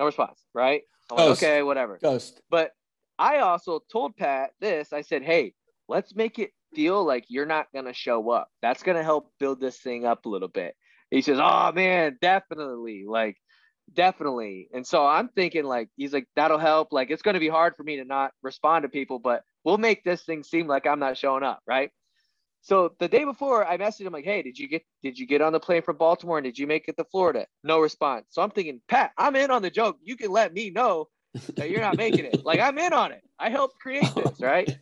No response, right? Like, okay, whatever. Ghost. But I also told Pat this. I said, hey, let's make it feel like you're not going to show up. That's going to help build this thing up a little bit. He says, oh, man, definitely. Like, definitely. And so I'm thinking, like, he's like, that'll help. Like, it's going to be hard for me to not respond to people, but we'll make this thing seem like I'm not showing up. Right. So the day before, I messaged him like, "Hey, did you get did you get on the plane from Baltimore and did you make it to Florida?" No response. So I'm thinking, Pat, I'm in on the joke. You can let me know that you're not making it. Like I'm in on it. I helped create oh this, right?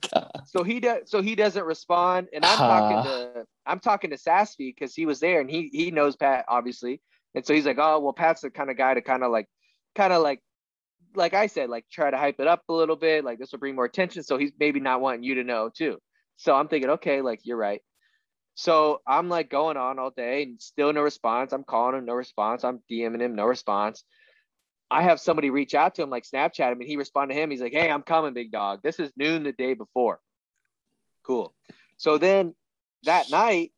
So he does. So he doesn't respond, and I'm talking to ah. I'm talking to Sassy because he was there and he he knows Pat obviously, And so he's like, oh, well, Pat's the kind of guy to kind of like, kind of like, like I said, like try to hype it up a little bit. Like this will bring more attention. So he's maybe not wanting you to know too. So I'm thinking, okay, like you're right. So I'm like going on all day and still no response. I'm calling him, no response. I'm DMing him, no response. I have somebody reach out to him, like Snapchat him, and he responded to him. He's like, Hey, I'm coming, big dog. This is noon the day before. Cool. So then that night,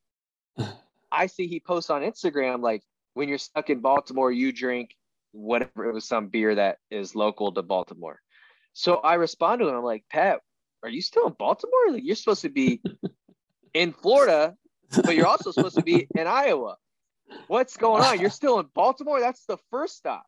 I see he posts on Instagram, like, when you're stuck in Baltimore, you drink whatever it was, some beer that is local to Baltimore. So I respond to him, I'm like, Pat, are you still in Baltimore? Like, you're supposed to be in Florida, but you're also supposed to be in Iowa. What's going on? You're still in Baltimore? That's the first stop.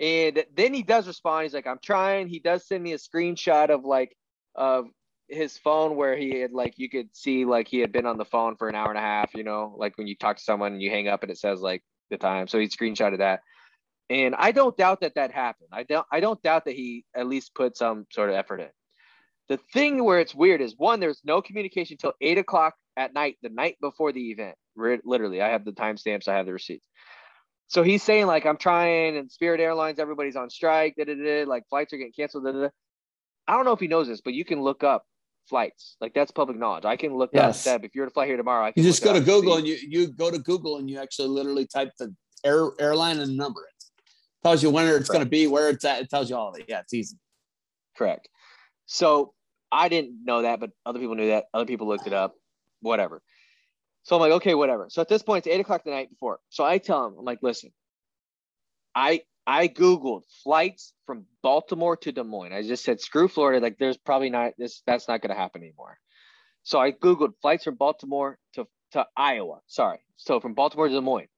And then he does respond. He's like, I'm trying. He does send me a screenshot of like of his phone where he had like you could see like he had been on the phone for an hour and a half, you know, like when you talk to someone and you hang up and it says like the time. So he screenshotted that. And I don't doubt that that happened. I don't I don't doubt that he at least put some sort of effort in. The thing where it's weird is one, there's no communication till eight o'clock at night, the night before the event. Literally, I have the timestamps, I have the receipts so he's saying like I'm trying and Spirit Airlines, everybody's on strike, da, da, da, like flights are getting canceled. Da, da, da. I don't know if he knows this, but you can look up flights. Like that's public knowledge. I can look yes. up Zeb. If you're to fly here tomorrow, I can you just go to Google and you you go to Google and you actually literally type the air airline and number it. Tells you when it's going to be, where it's at. It tells you all of it. Yeah, it's easy. Correct. So I didn't know that, but other people knew that. Other people looked it up. Whatever. So I'm like, okay, whatever. So at this point, it's eight o'clock the night before. So I tell him, I'm like, listen, I I googled flights from Baltimore to Des Moines. I just said, screw Florida. Like, there's probably not this. That's not going to happen anymore. So I googled flights from Baltimore to to Iowa. Sorry, so from Baltimore to Des Moines.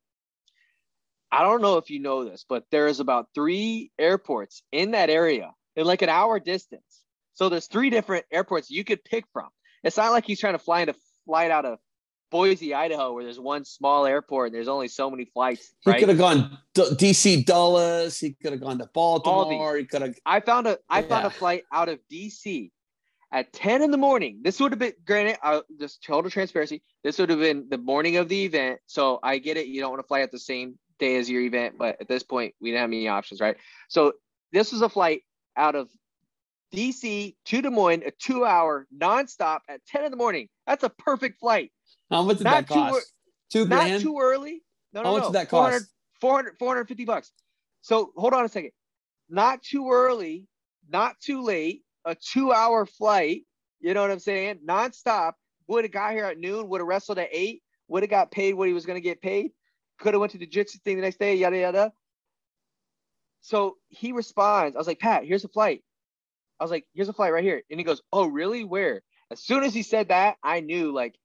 I don't know if you know this, but there is about three airports in that area in like an hour distance. So there's three different airports you could pick from. It's not like he's trying to fly into flight out of Boise, Idaho, where there's one small airport and there's only so many flights. Right? He could have gone DC Dulles. He could have gone to Baltimore. He could have. I found a I yeah. found a flight out of DC at 10 in the morning. This would have been granted, uh, just total transparency. This would have been the morning of the event. So I get it. You don't want to fly at the same day as your event, but at this point, we didn't have any options, right? So this was a flight out of DC to Des Moines, a two hour nonstop at 10 in the morning. That's a perfect flight. How much did not that cost? Too, Two grand. Not too early. No, no, How much no. did that cost? 400, 450 bucks. So hold on a second. Not too early, not too late. A two-hour flight. You know what I'm saying? Nonstop. Would have got here at noon. Would have wrestled at eight. Would have got paid what he was going to get paid. Could have went to the jiu-jitsu thing the next day. Yada yada. So he responds. I was like, Pat, here's a flight. I was like, here's a flight right here. And he goes, Oh, really? Where? As soon as he said that, I knew like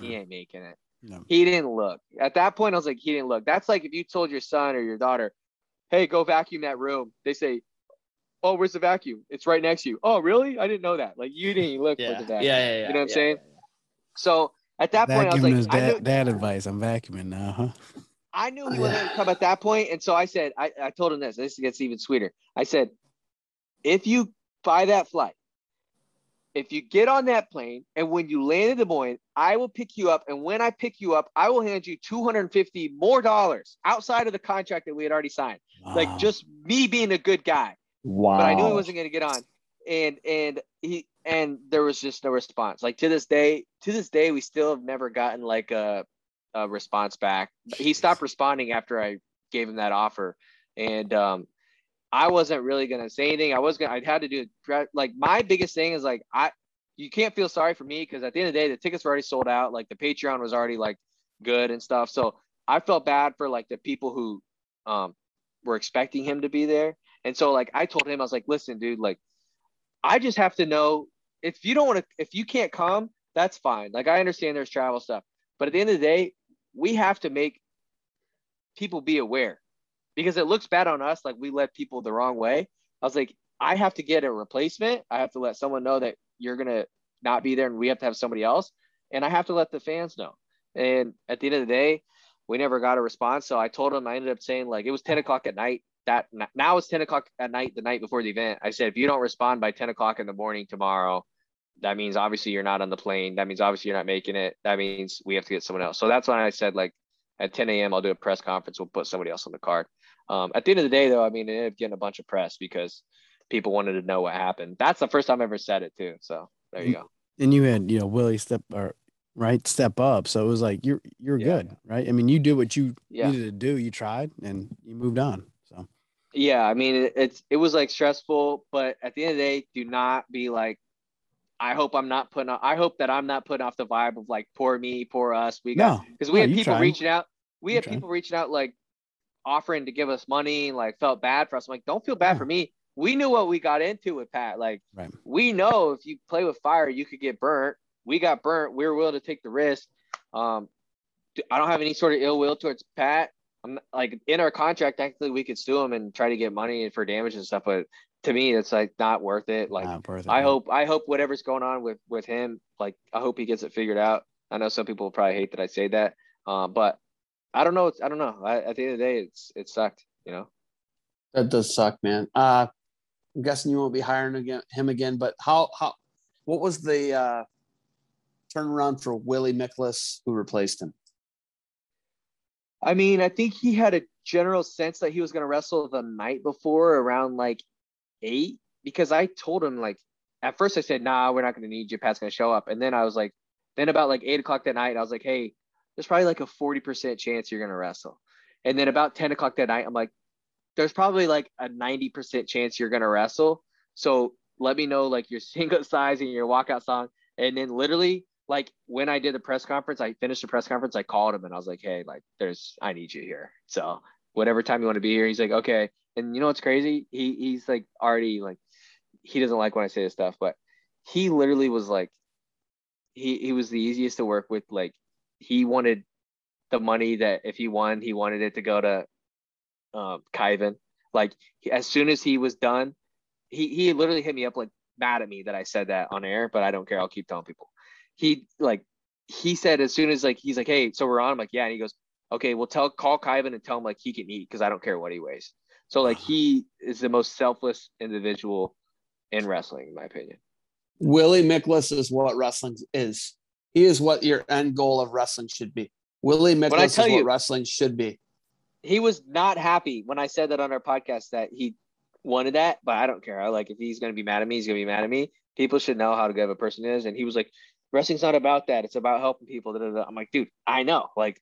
He ain't making it. No. He didn't look. At that point, I was like, he didn't look. That's like if you told your son or your daughter, hey, go vacuum that room. They say, oh, where's the vacuum? It's right next to you. Oh, really? I didn't know that. Like you didn't look yeah. for the vacuum. Yeah, yeah, yeah. You know what I'm yeah, saying? So at that point, I was like, is dad, knew, dad advice. I'm vacuuming now, huh? I knew he oh, wasn't going to come at that point, and so I said, I, I told him this. This gets even sweeter. I said, if you buy that flight if you get on that plane and when you land in Des Moines, I will pick you up. And when I pick you up, I will hand you 250 more dollars outside of the contract that we had already signed. Wow. Like just me being a good guy. Wow. But I knew he wasn't going to get on. And, and he, and there was just no response. Like to this day, to this day, we still have never gotten like a, a response back. He stopped responding after I gave him that offer. And, um, I wasn't really gonna say anything. I was gonna. I had to do like my biggest thing is like I. You can't feel sorry for me because at the end of the day, the tickets were already sold out. Like the Patreon was already like good and stuff. So I felt bad for like the people who um were expecting him to be there. And so like I told him, I was like, listen, dude, like I just have to know if you don't want to, if you can't come, that's fine. Like I understand there's travel stuff, but at the end of the day, we have to make people be aware because it looks bad on us like we led people the wrong way. I was like, I have to get a replacement. I have to let someone know that you're gonna not be there and we have to have somebody else. And I have to let the fans know. And at the end of the day, we never got a response. So I told him I ended up saying like it was 10 o'clock at night. That now it's 10 o'clock at night, the night before the event. I said, if you don't respond by 10 o'clock in the morning tomorrow, that means obviously you're not on the plane. That means obviously you're not making it. That means we have to get someone else. So that's when I said like at 10 a.m. I'll do a press conference. We'll put somebody else on the card. Um, at the end of the day, though, I mean, it ended up getting a bunch of press because people wanted to know what happened. That's the first time I ever said it too. So there you go. And you had, you know, Willie step or right step up. So it was like you're you're Yeah. good, right? I mean, you did what you Yeah. needed to do. You tried and you moved on. So Yeah, I mean, it, it's it was like stressful, but at the end of the day, do not be like. I hope I'm not putting. I hope that I'm not putting off the vibe of like poor me, poor us. We got no, because we no, had people tried. reaching out. We You had tried. people reaching out like offering to give us money, like felt bad for us. I'm like, don't feel bad Yeah. for me. We knew what we got into with Pat. Like, Right. we know if you play with fire, you could get burnt. We got burnt. We were willing to take the risk. Um, d- I don't have any sort of ill will towards Pat. I'm not- like in our contract, technically, we could sue him and try to get money for damage and stuff. But to me, it's like not worth it. Like, Not worth it, I no. hope I hope whatever's going on with with him, like I hope he gets it figured out. I know some people probably hate that I say that, um, but I don't know. It's I don't know. I, at the end of the day, it's it sucked. You know. That does suck, man. Uh, I'm guessing you won't be hiring again him again. But how how what was the uh, turnaround for Willie Miklas who replaced him? I mean, I think he had a general sense that he was going to wrestle the night before around like eight because I told him like at first I said, "Nah, we're not going to need you. Pat's going to show up," and then I was like, then about like eight o'clock that night, I was like, "Hey, there's probably like a forty percent chance you're going to wrestle," and then about ten o'clock that night, I'm like, "There's probably like a ninety percent chance you're going to wrestle." So let me know like your single size and your walkout song, and then literally like when I did the press conference, I finished the press conference, I called him and I was like, hey, like there's I need you here. So whatever time you want to be here, he's like, okay. And you know what's crazy? He he's like already like he doesn't like when I say this stuff, but he literally was like he he was the easiest to work with. Like he wanted the money that if he won, he wanted it to go to um Kyvan. Like as soon as he was done, he he literally hit me up like mad at me that I said that on air, but I don't care. I'll keep telling people. He like he said as soon as like he's like, hey, so we're on. I'm like, yeah, and he goes, okay, well tell call Kyvan and tell him like he can eat because I don't care what he weighs. So like he is the most selfless individual in wrestling, in my opinion. Willie Miklas is what wrestling is. He is what your end goal of wrestling should be. Willie I Miklas is what you- wrestling should be. He was not happy when I said that on our podcast that he wanted that, but I don't care. I like if he's gonna be mad at me, he's gonna be mad at me. People should know how good of a person is. And he was like, wrestling's not about that. It's about helping people. I'm like, dude, I know. Like,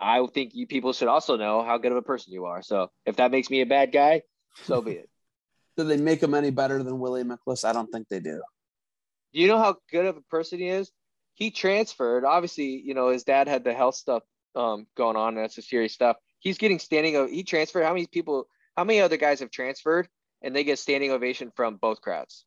I think you people should also know how good of a person you are. So if that makes me a bad guy, so be it. Do they make him any better than Willie Miklas? I don't think they do. Do you know how good of a person he is? He transferred. Obviously, you know, his dad had the health stuff um, going on. And that's the serious stuff. He's getting standing. o- He transferred. How many people? How many other guys have transferred and they get standing ovation from both crowds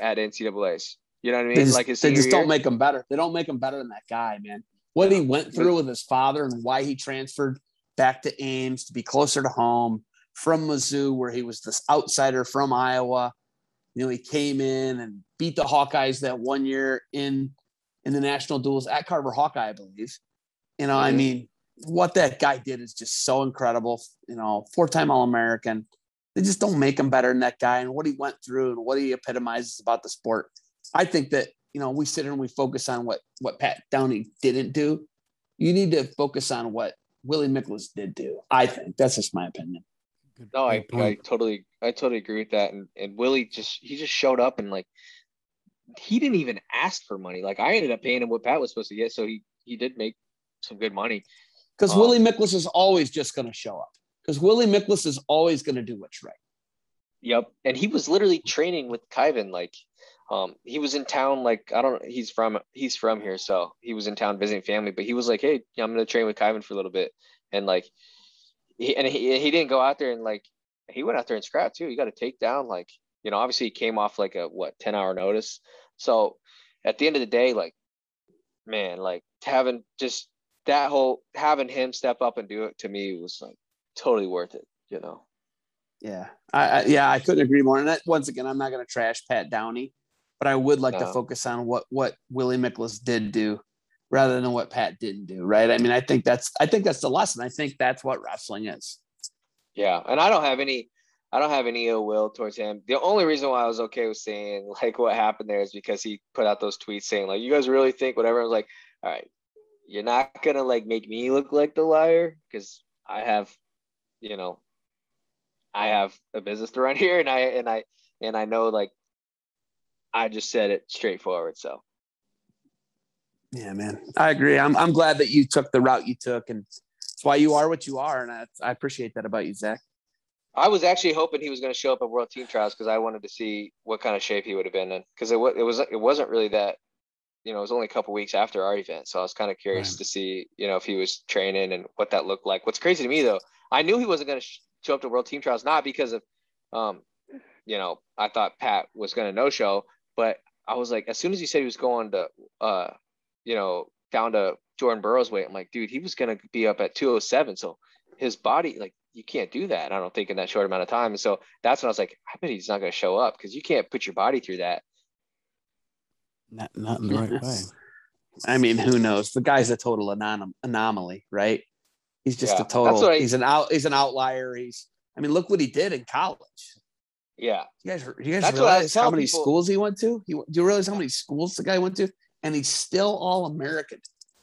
at NCAA's? You know what I mean? They just, like they just don't year? make him better. They don't make him better than that guy, man. What he went through with his father and why he transferred back to Ames to be closer to home from Mizzou, where he was this outsider from Iowa. You know, he came in and beat the Hawkeyes that one year in in the national duels at Carver Hawkeye, I believe. You know, I Mhm. mean, what that guy did is just so incredible. You know, four-time All-American. They just don't make him better than that guy and what he went through and what he epitomizes about the sport. I think that you know we sit here and we focus on what what Pat Downey didn't do. You need to focus on what Willie Miklas did do. I think that's just my opinion. Good- No, I, good I point. totally I totally agree with that. And and Willie just he just showed up and like he didn't even ask for money. Like I ended up paying him what Pat was supposed to get, so he he did make some good money. Because Um, Willie Miklas is always just going to show up. Because Willie Miklas is always going to do what's right. Yep. And he was literally training with Kyvan. Like um he was in town like I don't he's from he's from here, so he was in town visiting family, but he was like, Hey, I'm gonna train with Kyvan for a little bit. And like he and he, he didn't go out there and like he went out there and scrapped too. He got a takedown. Like, you know, obviously he came off like a what 10 hour notice. So at the end of the day, like, man, like having just that whole having him step up and do it to me was like totally worth it, you know. Yeah, I, I yeah, I couldn't agree more. And that, once again, I'm not going to trash Pat Downey, but I would like to focus on what what Willie Miklas did do, rather than what Pat didn't do. Right? I mean, I think that's I think that's the lesson. I think that's what wrestling is. Yeah, and I don't have any, I don't have any ill will towards him. The only reason why I was okay with saying like what happened there is because he put out those tweets saying like, "You guys really think whatever." I was like, "All right, you're not gonna like make me look like the liar because I have, you know, I have a business to run here, and I and I and I know like I just said it straightforward. So Yeah, man. I agree. I'm I'm glad that you took the route you took, and it's why you are what you are, and I, I appreciate that about you, Zach. I was actually hoping he was going to show up at World Team Trials because I wanted to see what kind of shape he would have been in because it was it was it wasn't really that you know it was only a couple weeks after our event, so I was kind of curious Right. to see you know if he was training and what that looked like. What's crazy to me though, I knew he wasn't going to sh- show up to World Team Trials not because of um you know I thought Pat was going to no show, but I was like as soon as he said he was going to uh you know down to Jordan Burroughs weight, I'm like dude he was going to be up at 207, so his body like you can't do that. I don't think in that short amount of time. And so that's when I was like, I bet he's not going to show up because you can't put your body through that. Not, not in the right way. I mean, who knows? The guy's a total anom- anomaly, right? He's just Yeah, a total. I- he's an out. He's an outlier. He's. I mean, look what he did in college. Yeah. You guys, you guys That's realize how many people. schools he went to? He, do you realize how many schools the guy went to? And he's still all American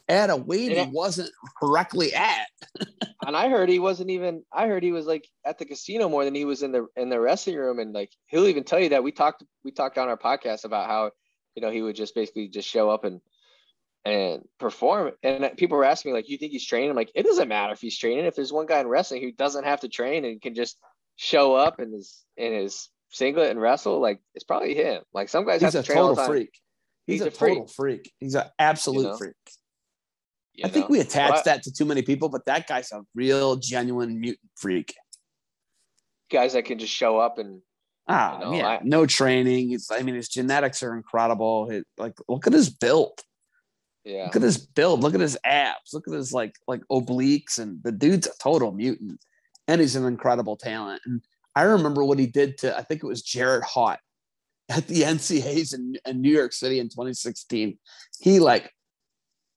at a weight he wasn't correctly at. And I heard he wasn't even, I heard he was like at the casino more than he was in the, in the wrestling room. And like, he'll even tell you that we talked, we talked on our podcast about how, you know, he would just basically just show up and, and perform. And people were asking me like, you think he's training? I'm like, it doesn't matter if he's training. If there's one guy in wrestling who doesn't have to train and can just show up in his, in his singlet and wrestle, like it's probably him. Like some guys He's have a to train all total freak. He's, He's a, a freak. total freak. He's an absolute You know? freak. you I think we attach that to too many people, but that guy's a real, genuine mutant freak. guys that can just show up and Ah, You know, yeah, I- no training. It's, I mean, his genetics are incredible. His, like, look at his build. yeah. Look at his build. Look at his abs. Look at his like like obliques, and the dude's a total mutant, and he's an incredible talent. And I remember what he did to I think it was Jared Haught at the NCAA's in, in New York City in 2016. He like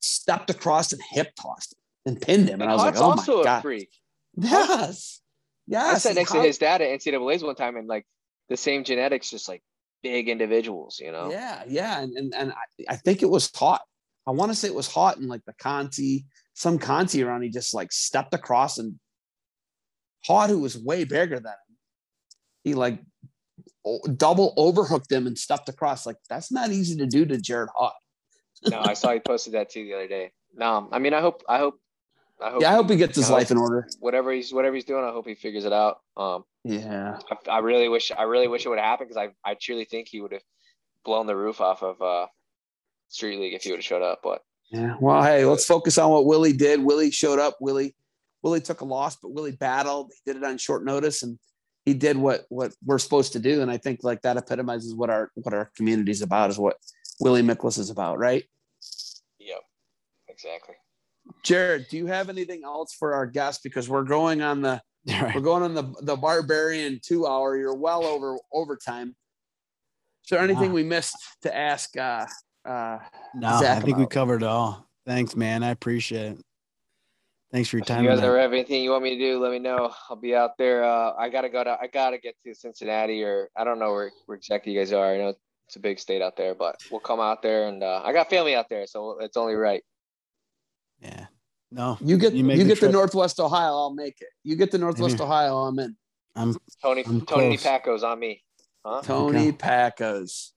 stepped across and hip tossed him and pinned him, and, And I was Hunt's like, oh also my a god, freak. yes, yes. I sat next How- to his dad at NCAA's one time, and like the same genetics, just like big individuals, you know. Yeah, yeah, and and, and I, I think it was Haught. I want to say it was hot in like the Conti, some Conti around. He just like stepped across and Haught, who was way bigger than him, he like o- double overhooked him and stepped across. Like that's not easy to do to Jared Haught. no, I saw he posted that too the other day. No, I mean, I hope, I hope, I hope. Yeah, I hope he gets his life in order. whatever he's whatever he's doing. I hope he figures it out. Um, Yeah, I, I really wish, I really wish it would have happened because I, I truly think he would have blown the roof off of uh, Street League if he would have showed up. But yeah. Well, hey, let's focus on what Willie did. Willie showed up. Willie, Willie took a loss, but Willie battled. He did it on short notice, and he did what what we're supposed to do. And I think like that epitomizes what our what our community is about. Is what Willie Miklas is about, right? yep, exactly. Jared, do you have anything else for our guests? Because we're going on the Right. we're going on the the barbarian two hour. You're well over overtime. Is there anything Wow. we missed to ask? Uh, uh, No, Zach I think we covered it all. Thanks, man. I appreciate it. Thanks for your time. If time. you guys ever have anything you want me to do, let me know. I'll be out there. Uh, I gotta go to. I gotta get to Cincinnati, or I don't know where, where exactly you guys are. I know it's a big state out there, but we'll come out there, and uh, I got family out there, so it's only right. Yeah. No, you get You you, the get to trip. Northwest Ohio, I'll make it. You get to Northwest Maybe. Ohio, I'm in. I'm Tony I'm Tony close. Packo's on me. Huh? Tony Packo's.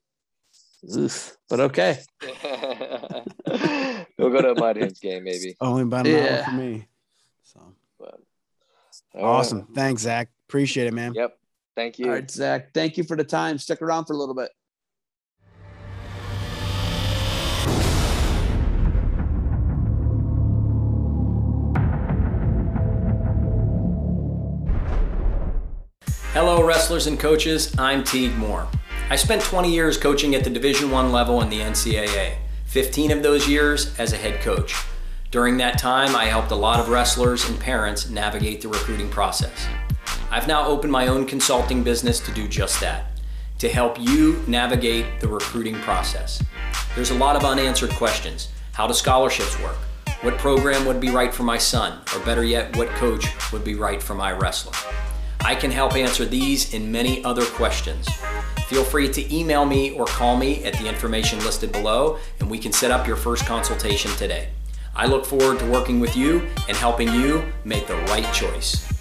Oof. But okay. we'll go to a Mud Hens game maybe. only about an hour Yeah. for me. So But, all right. awesome. Thanks, Zach. Appreciate it, man. Yep. Thank you. All right, Zach. Thank you for the time. Stick around for a little bit. Hello, wrestlers and coaches. I'm Teague Moore. I spent 20 years coaching at the Division One level in the NCAA. 15 of those years as a head coach. During that time, I helped a lot of wrestlers and parents navigate the recruiting process. I've now opened my own consulting business to do just that, to help you navigate the recruiting process. There's a lot of unanswered questions. How do scholarships work? What program would be right for my son? Or better yet, what coach would be right for my wrestler? I can help answer these and many other questions. Feel free to email me or call me at the information listed below, and we can set up your first consultation today. I look forward to working with you and helping you make the right choice.